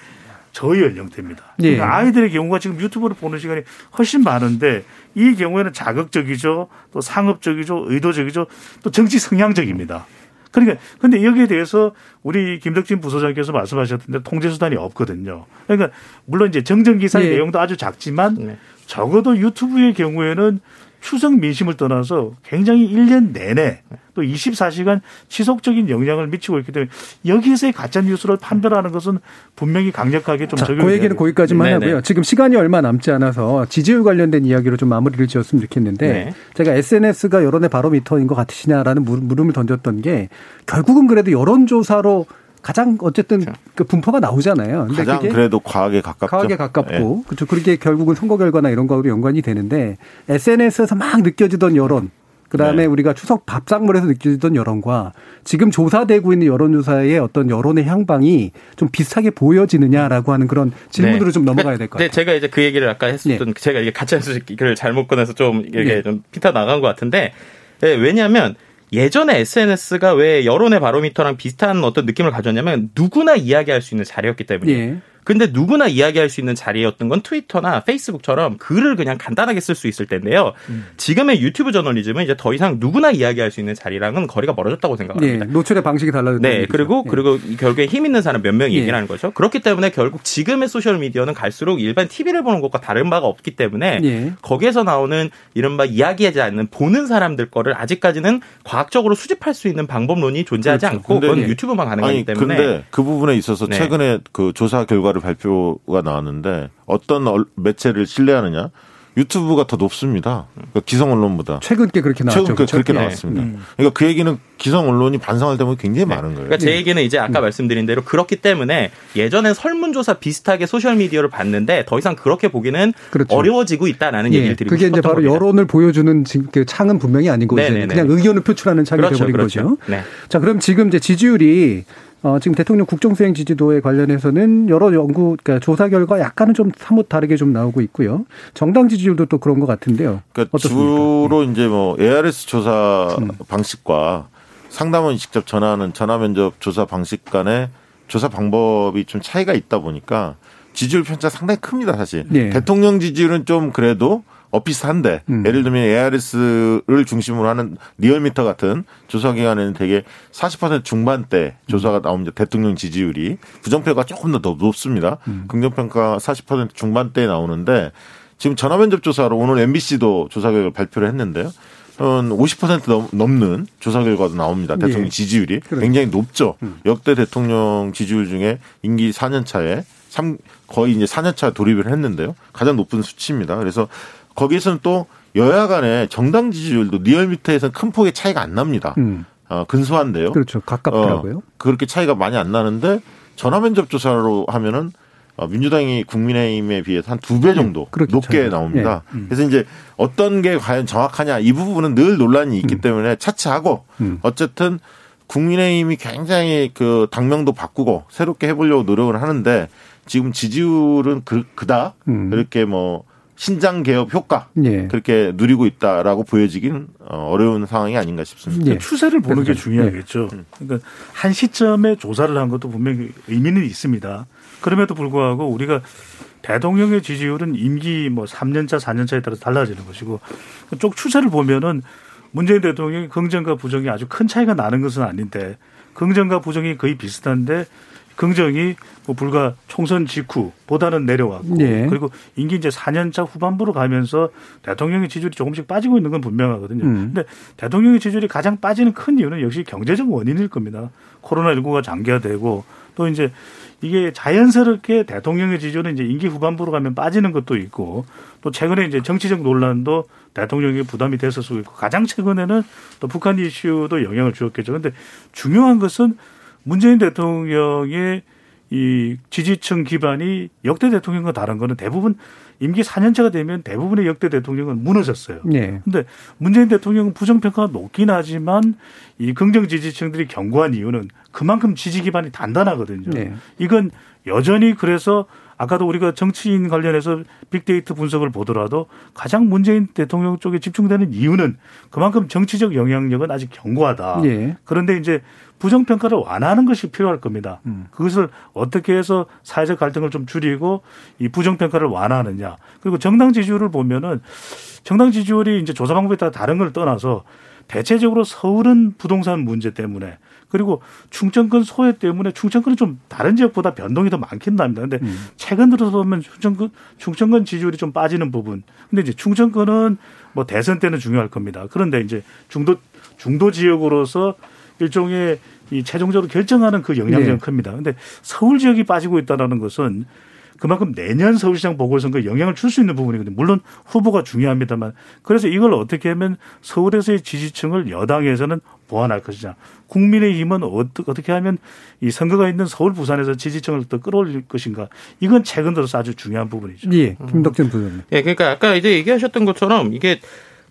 저희 연령대입니다. 예. 그러니까 아이들의 경우가 지금 유튜브를 보는 시간이 훨씬 많은데 이 경우에는 자극적이죠, 또 상업적이죠, 의도적이죠, 또 정치 성향적입니다. 그러니까 근데 여기에 대해서 우리 김덕진 부소장께서 말씀하셨던데 통제 수단이 없거든요. 그러니까 물론 이제 정정 기사의 네. 내용도 아주 작지만 네. 적어도 유튜브의 경우에는 추석 민심을 떠나서 굉장히 1년 내내 또 24시간 지속적인 영향을 미치고 있기 때문에 여기에서의 가짜 뉴스를 판별하는 것은 분명히 강력하게 좀 적용이 그 얘기는 거기까지만 네네. 하고요. 지금 시간이 얼마 남지 않아서 지지율 관련된 이야기로 좀 마무리를 지었으면 좋겠는데 네. 제가 SNS가 여론의 바로미터인 것 같으시냐라는 물음을 던졌던 게 결국은 그래도 여론조사로 가장 어쨌든 그렇죠. 그 분포가 나오잖아요. 근데 가장 그래도 과학에 가깝죠. 과학에 가깝고 네. 그렇죠. 그렇게 결국은 선거 결과나 이런 거하고 연관이 되는데 SNS에서 막 느껴지던 여론 그다음에 네. 우리가 추석 밥상머리에서 느껴지던 여론과 지금 조사되고 있는 여론조사의 어떤 여론의 향방이 좀 비슷하게 보여지느냐라고 하는 그런 질문으로 네. 좀 넘어가야 될 것 같아요. 네, 제가 이제 그 얘기를 아까 했었던 네. 제가 이게 가짜 뉴스를 잘못 꺼내서 좀 이게 네. 좀 피타 나간 것 같은데 네, 왜냐하면 예전에 SNS가 왜 여론의 바로미터랑 비슷한 어떤 느낌을 가졌냐면 누구나 이야기할 수 있는 자리였기 때문에 예. 근데 누구나 이야기할 수 있는 자리였던 건 트위터나 페이스북처럼 글을 그냥 간단하게 쓸 수 있을 텐데요. 음. 지금의 유튜브 저널리즘은 이제 더 이상 누구나 이야기할 수 있는 자리랑은 거리가 멀어졌다고 생각합니다. 네, 노출의 방식이 달라졌다. 네, 그리고 네. 그리고 결국에 힘 있는 사람 몇 명이 네. 얘기를 하는 거죠. 그렇기 때문에 결국 지금의 소셜 미디어는 갈수록 일반 TV를 보는 것과 다른 바가 없기 때문에 네. 거기에서 나오는 이른바 이야기하지 않는 보는 사람들 거를 아직까지는 과학적으로 수집할 수 있는 방법론이 존재하지 그렇죠. 않고 그건 유튜브만 가능하기 때문에. 근데 그 부분에 있어서 네. 최근에 그 조사 결과 를 발표가 나왔는데 어떤 매체를 신뢰하느냐 유튜브가 더 높습니다. 그러니까 기성 언론보다. 최근 게 그렇게 나왔죠. 최근 게 그렇게 네. 나왔습니다. 음. 그러니까 그 얘기는 기성 언론이 반성할 때문에 굉장히 네. 많은 거예요. 그러니까 제 네. 얘기는 이제 아까 음. 말씀드린 대로 그렇기 때문에 예전엔 설문조사 비슷하게 소셜 미디어를 봤는데 더 이상 그렇게 보기는 그렇죠. 어려워지고 있다라는 예. 얘기를 드리고 그게 이제 바로 겁니다. 여론을 보여주는 그 창은 분명히 아니고 이제 그냥 의견을 표출하는 창이 그렇죠, 되버린 그렇죠. 거죠. 네. 자 그럼 지금 이제 지지율이 어, 지금 대통령 국정수행 지지도에 관련해서는 여러 연구, 그러니까 조사 결과 약간은 좀 사뭇 다르게 좀 나오고 있고요. 정당 지지율도 또 그런 것 같은데요. 그러니까 주로 이제 뭐 ARS 조사 음. 방식과 상담원 직접 전화하는 전화 면접 조사 방식 간의 조사 방법이 좀 차이가 있다 보니까 지지율 편차 상당히 큽니다, 사실. 네. 대통령 지지율은 좀 그래도 어 비슷한데 음. 예를 들면 ARS를 중심으로 하는 리얼미터 같은 조사 기관에는 되게 40% 중반대 조사가 나옵니다. 대통령 지지율이 부정평가 조금 더 높습니다. 음. 긍정평가 40% 중반대에 나오는데 지금 전화면접 조사로 오늘 MBC도 조사 결과를 발표를 했는데요. 한50% 넘는 조사 결과도 나옵니다. 대통령 예. 지지율이 그래. 굉장히 높죠. 음. 역대 대통령 지지율 중에 임기 4년 차에 3 거의 이제 4년 차 돌입을 했는데요. 가장 높은 수치입니다. 그래서 거기에서는 또 여야 간의 정당 지지율도 리얼미터에서는 큰 폭의 차이가 안 납니다. 음. 어, 근소한데요. 그렇죠. 가깝더라고요. 어, 그렇게 차이가 많이 안 나는데 전화면접 조사로 하면은 어, 민주당이 국민의힘에 비해서 한 두 배 정도 네, 높게 차이가. 나옵니다. 네. 음. 그래서 이제 어떤 게 과연 정확하냐 이 부분은 늘 논란이 있기 음. 때문에 차치하고 음. 어쨌든 국민의힘이 굉장히 그 당명도 바꾸고 새롭게 해보려고 노력을 하는데 지금 지지율은 그, 그다 음. 그렇게 뭐 신장 개업 효과 예. 그렇게 누리고 있다라고 보여지긴 어, 어려운 상황이 아닌가 싶습니다. 예. 추세를 보는 게 중요하겠죠. 예. 그러니까 한 시점에 조사를 한 것도 분명히 의미는 있습니다. 그럼에도 불구하고 우리가 대통령의 지지율은 임기 뭐 3년차, 4년차에 따라 달라지는 것이고 쪽 추세를 보면은 문재인 대통령이 긍정과 부정이 아주 큰 차이가 나는 것은 아닌데 긍정과 부정이 거의 비슷한데 긍정이 뭐 불과 총선 직후보다는 내려왔고 네. 그리고 임기 이제 4년차 후반부로 가면서 대통령의 지지율이 조금씩 빠지고 있는 건 분명하거든요. 음. 근데 대통령의 지지율이 가장 빠지는 큰 이유는 역시 경제적 원인일 겁니다. 코로나19가 장기화되고 또 이제 이게 자연스럽게 대통령의 지지율은 이제 임기 후반부로 가면 빠지는 것도 있고 또 최근에 이제 정치적 논란도 대통령이 부담이 있고 가장 최근에는 또 북한 이슈도 영향을 주었겠죠. 근데 중요한 것은 문재인 대통령의 이 지지층 기반이 역대 대통령과 다른 거는 대부분 임기 4년차가 되면 대부분의 역대 대통령은 무너졌어요. 네. 근데 문재인 대통령은 부정평가가 높긴 하지만 이 긍정 지지층들이 견고한 이유는 그만큼 지지 기반이 단단하거든요. 네. 이건 여전히 그래서 아까도 우리가 정치인 관련해서 빅데이터 분석을 보더라도 가장 문재인 대통령 쪽에 집중되는 이유는 그만큼 정치적 영향력은 아직 견고하다. 예. 그런데 이제 부정평가를 완화하는 것이 필요할 겁니다. 음. 그것을 어떻게 해서 사회적 갈등을 좀 줄이고 이 부정평가를 완화하느냐. 그리고 정당 지지율을 보면은 정당 지지율이 이제 조사 방법에 따라 다른 걸 떠나서 대체적으로 서울은 부동산 문제 때문에 그리고 충청권 소외 때문에 충청권은 좀 다른 지역보다 변동이 더 많긴 합니다. 근데 음. 최근 들어서 보면 충청권, 충청권 지지율이 좀 빠지는 부분. 근데 이제 충청권은 뭐 대선 때는 중요할 겁니다. 그런데 이제 중도, 중도 지역으로서 일종의 이 최종적으로 결정하는 그 영향력은 네. 큽니다. 근데 서울 지역이 빠지고 있다는 것은 그만큼 내년 서울시장 보궐선거에 영향을 줄 수 있는 부분이거든요. 물론 후보가 중요합니다만 그래서 이걸 어떻게 하면 서울에서의 지지층을 여당에서는 보완할 것이냐. 국민의힘은 어떻게 하면 이 선거가 있는 서울, 부산에서 지지층을 더 끌어올릴 것인가. 이건 최근 들어서 아주 중요한 부분이죠. 예, 김덕진 부장님. 예, 그러니까 아까 이제 얘기하셨던 것처럼 이게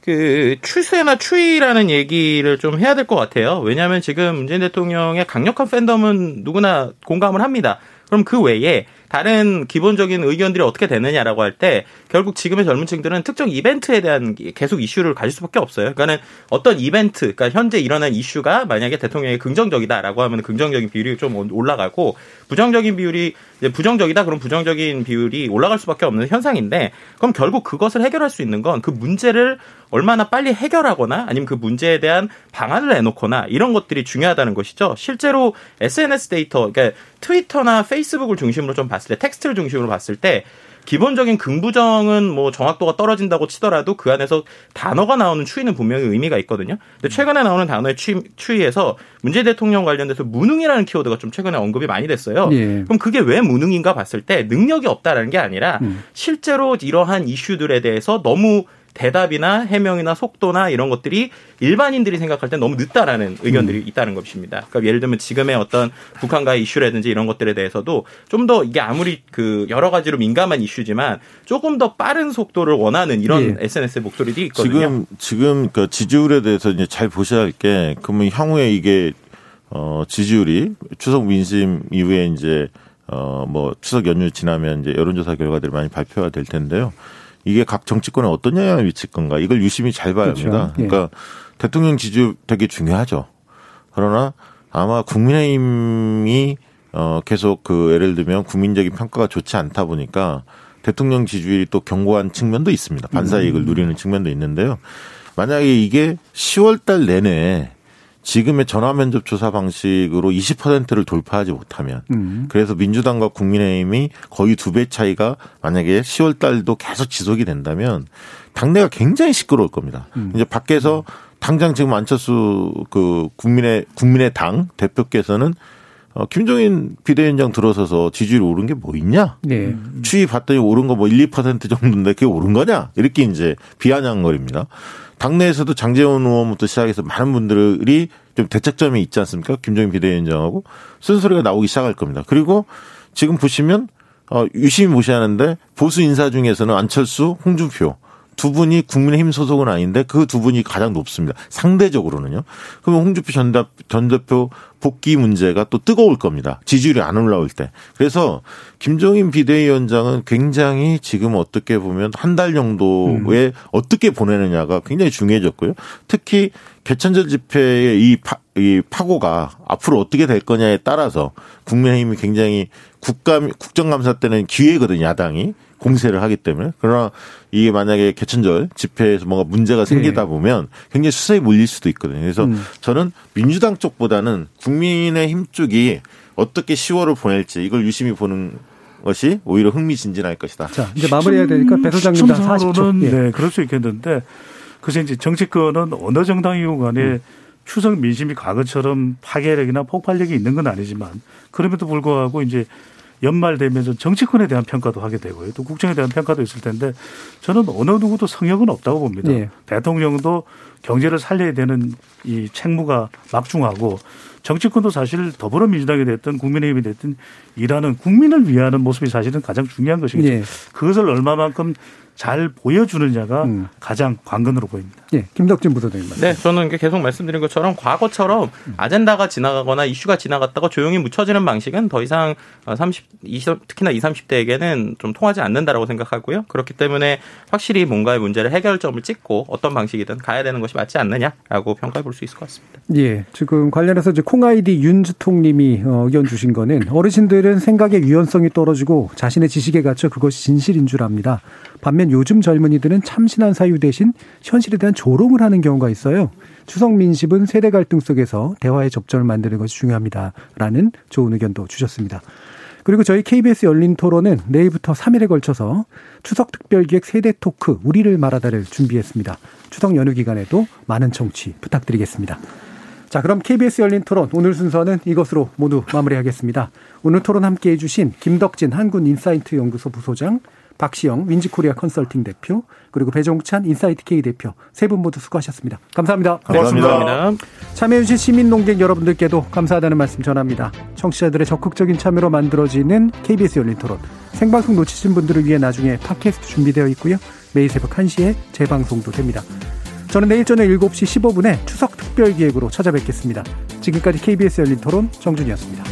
그 추세나 추이라는 얘기를 좀 해야 될 것 같아요. 왜냐하면 지금 문재인 대통령의 강력한 팬덤은 누구나 공감을 합니다. 그럼 그 외에 다른 기본적인 의견들이 어떻게 되느냐라고 할 때 결국 지금의 젊은 층들은 특정 이벤트에 대한 계속 이슈를 가질 수밖에 없어요. 그러니까는 어떤 이벤트, 그러니까 현재 일어난 이슈가 만약에 대통령이 긍정적이다라고 하면 긍정적인 비율이 좀 올라가고 부정적인 비율이 부정적이다 그럼 부정적인 비율이 올라갈 수밖에 없는 현상인데 그럼 결국 그것을 해결할 수 있는 건 그 문제를 얼마나 빨리 해결하거나 아니면 그 문제에 대한 방안을 내놓거나 이런 것들이 중요하다는 것이죠. 실제로 SNS 데이터, 그러니까 트위터나 페이스북을 중심으로 좀 봤을 때 텍스트를 중심으로 봤을 때 기본적인 긍부정은 뭐 정확도가 떨어진다고 치더라도 그 안에서 단어가 나오는 추이는 분명히 의미가 있거든요. 근데 최근에 나오는 단어의 추, 추이 에서 문재 대통령 관련돼서 무능이라는 키워드가 좀 최근에 언급이 많이 됐어요. 예. 그럼 그게 왜 무능인가 봤을 때 능력이 없다라는 게 아니라 음. 실제로 이러한 이슈들에 대해서 너무 대답이나 해명이나 속도나 이런 것들이 일반인들이 생각할 때 너무 늦다라는 의견들이 음. 있다는 것입니다. 그러니까 예를 들면 지금의 어떤 북한과의 이슈라든지 이런 것들에 대해서도 좀 더 이게 아무리 그 여러 가지로 민감한 이슈지만 조금 더 빠른 속도를 원하는 이런 예. SNS 목소리들이 있거든요. 지금 지금 그 지지율에 대해서 이제 잘 보셔야 할 게 그러면 향후에 이게 어 지지율이 추석 민심 이후에 이제 어뭐 추석 연휴 지나면 이제 여론조사 결과들이 많이 발표가 될 텐데요. 이게 각 정치권에 어떤 영향을 미칠 건가 이걸 유심히 잘 봐야 그렇죠. 합니다. 예. 그러니까 대통령 지지율 되게 중요하죠. 그러나 아마 국민의힘이 어 계속 그 예를 들면 국민적인 평가가 좋지 않다 보니까 대통령 지지율이 또 견고한 측면도 있습니다. 반사 이익을 음. 누리는 측면도 있는데요. 만약에 이게 10월 달 내내 지금의 전화 면접 조사 방식으로 20%를 돌파하지 못하면 음. 그래서 민주당과 국민의힘이 거의 두 배 차이가 만약에 10월 달도 계속 지속이 된다면 당내가 굉장히 시끄러울 겁니다. 음. 이제 밖에서 당장 지금 안철수 그 국민의 국민의 당 대표께서는 어, 김종인 비대위원장 들어서서 지지율이 오른 게 뭐 있냐? 네. 추이 봤더니 오른 거 뭐 1, 2% 정도인데 그게 오른 거냐? 이렇게 이제 비아냥거립니다. 당내에서도 장재원 의원부터 시작해서 많은 분들이 좀 대책점이 있지 않습니까? 김정인 비대위원장하고 쓴소리가 나오기 시작할 겁니다. 그리고 지금 보시면 어 유심히 보셔야 하는데 보수 인사 중에서는 안철수, 홍준표 두 분이 국민의힘 소속은 아닌데 그 두 분이 가장 높습니다. 상대적으로는요. 그러면 홍준표 전, 전 대표 복귀 문제가 또 뜨거울 겁니다. 지지율이 안 올라올 때. 그래서 김종인 비대위원장은 굉장히 지금 어떻게 보면 한 달 정도에 음. 어떻게 보내느냐가 굉장히 중요해졌고요. 특히 개천절 집회의 이, 파, 이 파고가 앞으로 어떻게 될 거냐에 따라서 국민의힘이 굉장히 국감 국정감사 때는 기회거든요, 야당이. 공세를 하기 때문에 그러나 이게 만약에 개천절 집회에서 뭔가 문제가 생기다 네. 보면 굉장히 수사에 몰릴 수도 있거든요. 그래서 음. 저는 민주당 쪽보다는 국민의 힘 쪽이 어떻게 10월을 보낼지 이걸 유심히 보는 것이 오히려 흥미진진할 것이다. 자, 이제 마무리해야 되니까 배 소장님 다 40초. 예. 네, 그럴 수 있겠는데 그래서 이제 정치권은 어느 정당이고 간에 음. 추석 민심이 과거처럼 파괴력이나 폭발력이 있는 건 아니지만 그럼에도 불구하고 이제 연말 되면서 정치권에 대한 평가도 하게 되고요. 또 국정에 대한 평가도 있을 텐데 저는 어느 누구도 성역은 없다고 봅니다. 네. 대통령도 경제를 살려야 되는 이 책무가 막중하고 정치권도 사실 더불어민주당이 됐든 국민의힘이 됐든 일하는 국민을 위하는 모습이 사실은 가장 중요한 것이죠. 네. 그것을 얼마만큼 잘 보여주느냐가 음. 가장 관건으로 보입니다. 예, 김덕진 부소장님. 네, 저는 계속 말씀드린 것처럼 과거처럼 음. 아젠다가 지나가거나 이슈가 지나갔다가 조용히 묻혀지는 방식은 더 이상 30, 20, 특히나 20, 30대에게는 좀 통하지 않는다라고 생각하고요. 그렇기 때문에 확실히 뭔가의 문제를 해결점을 찍고 어떤 방식이든 가야 되는 것이 맞지 않느냐라고 평가해 볼 수 있을 것 같습니다. 예, 지금 관련해서 이제 콩아이디 윤주통님이 어, 의견 주신 거는 어르신들은 생각의 유연성이 떨어지고 자신의 지식에 갇혀 그것이 진실인 줄 압니다. 반면 요즘 젊은이들은 참신한 사유 대신 현실에 대한 조롱을 하는 경우가 있어요. 추석 민심은 세대 갈등 속에서 대화의 접점을 만드는 것이 중요합니다. 라는 좋은 의견도 주셨습니다. 그리고 저희 KBS 열린 토론은 내일부터 3일에 걸쳐서 추석 특별기획 세대 토크 우리를 말하다를 준비했습니다. 추석 연휴 기간에도 많은 청취 부탁드리겠습니다. 자, 그럼 KBS 열린 토론 오늘 순서는 이것으로 모두 마무리하겠습니다. 오늘 토론 함께 해주신 김덕진 한국인사이트 연구소 부소장, 박시영 윈지코리아 컨설팅 대표 그리고 배종찬 인사이트 K 대표 세 분 모두 수고하셨습니다. 감사합니다. 고맙습니다. 감사합니다. 참여해주신 시민 논객 여러분들께도 감사하다는 말씀 전합니다. 청취자들의 적극적인 참여로 만들어지는 KBS 열린 토론 생방송 놓치신 분들을 위해 나중에 팟캐스트 준비되어 있고요. 매일 새벽 1시에 재방송도 됩니다. 저는 내일 저녁 7시 15분에 추석 특별 기획으로 찾아뵙겠습니다. 지금까지 KBS 열린 토론 정준이었습니다.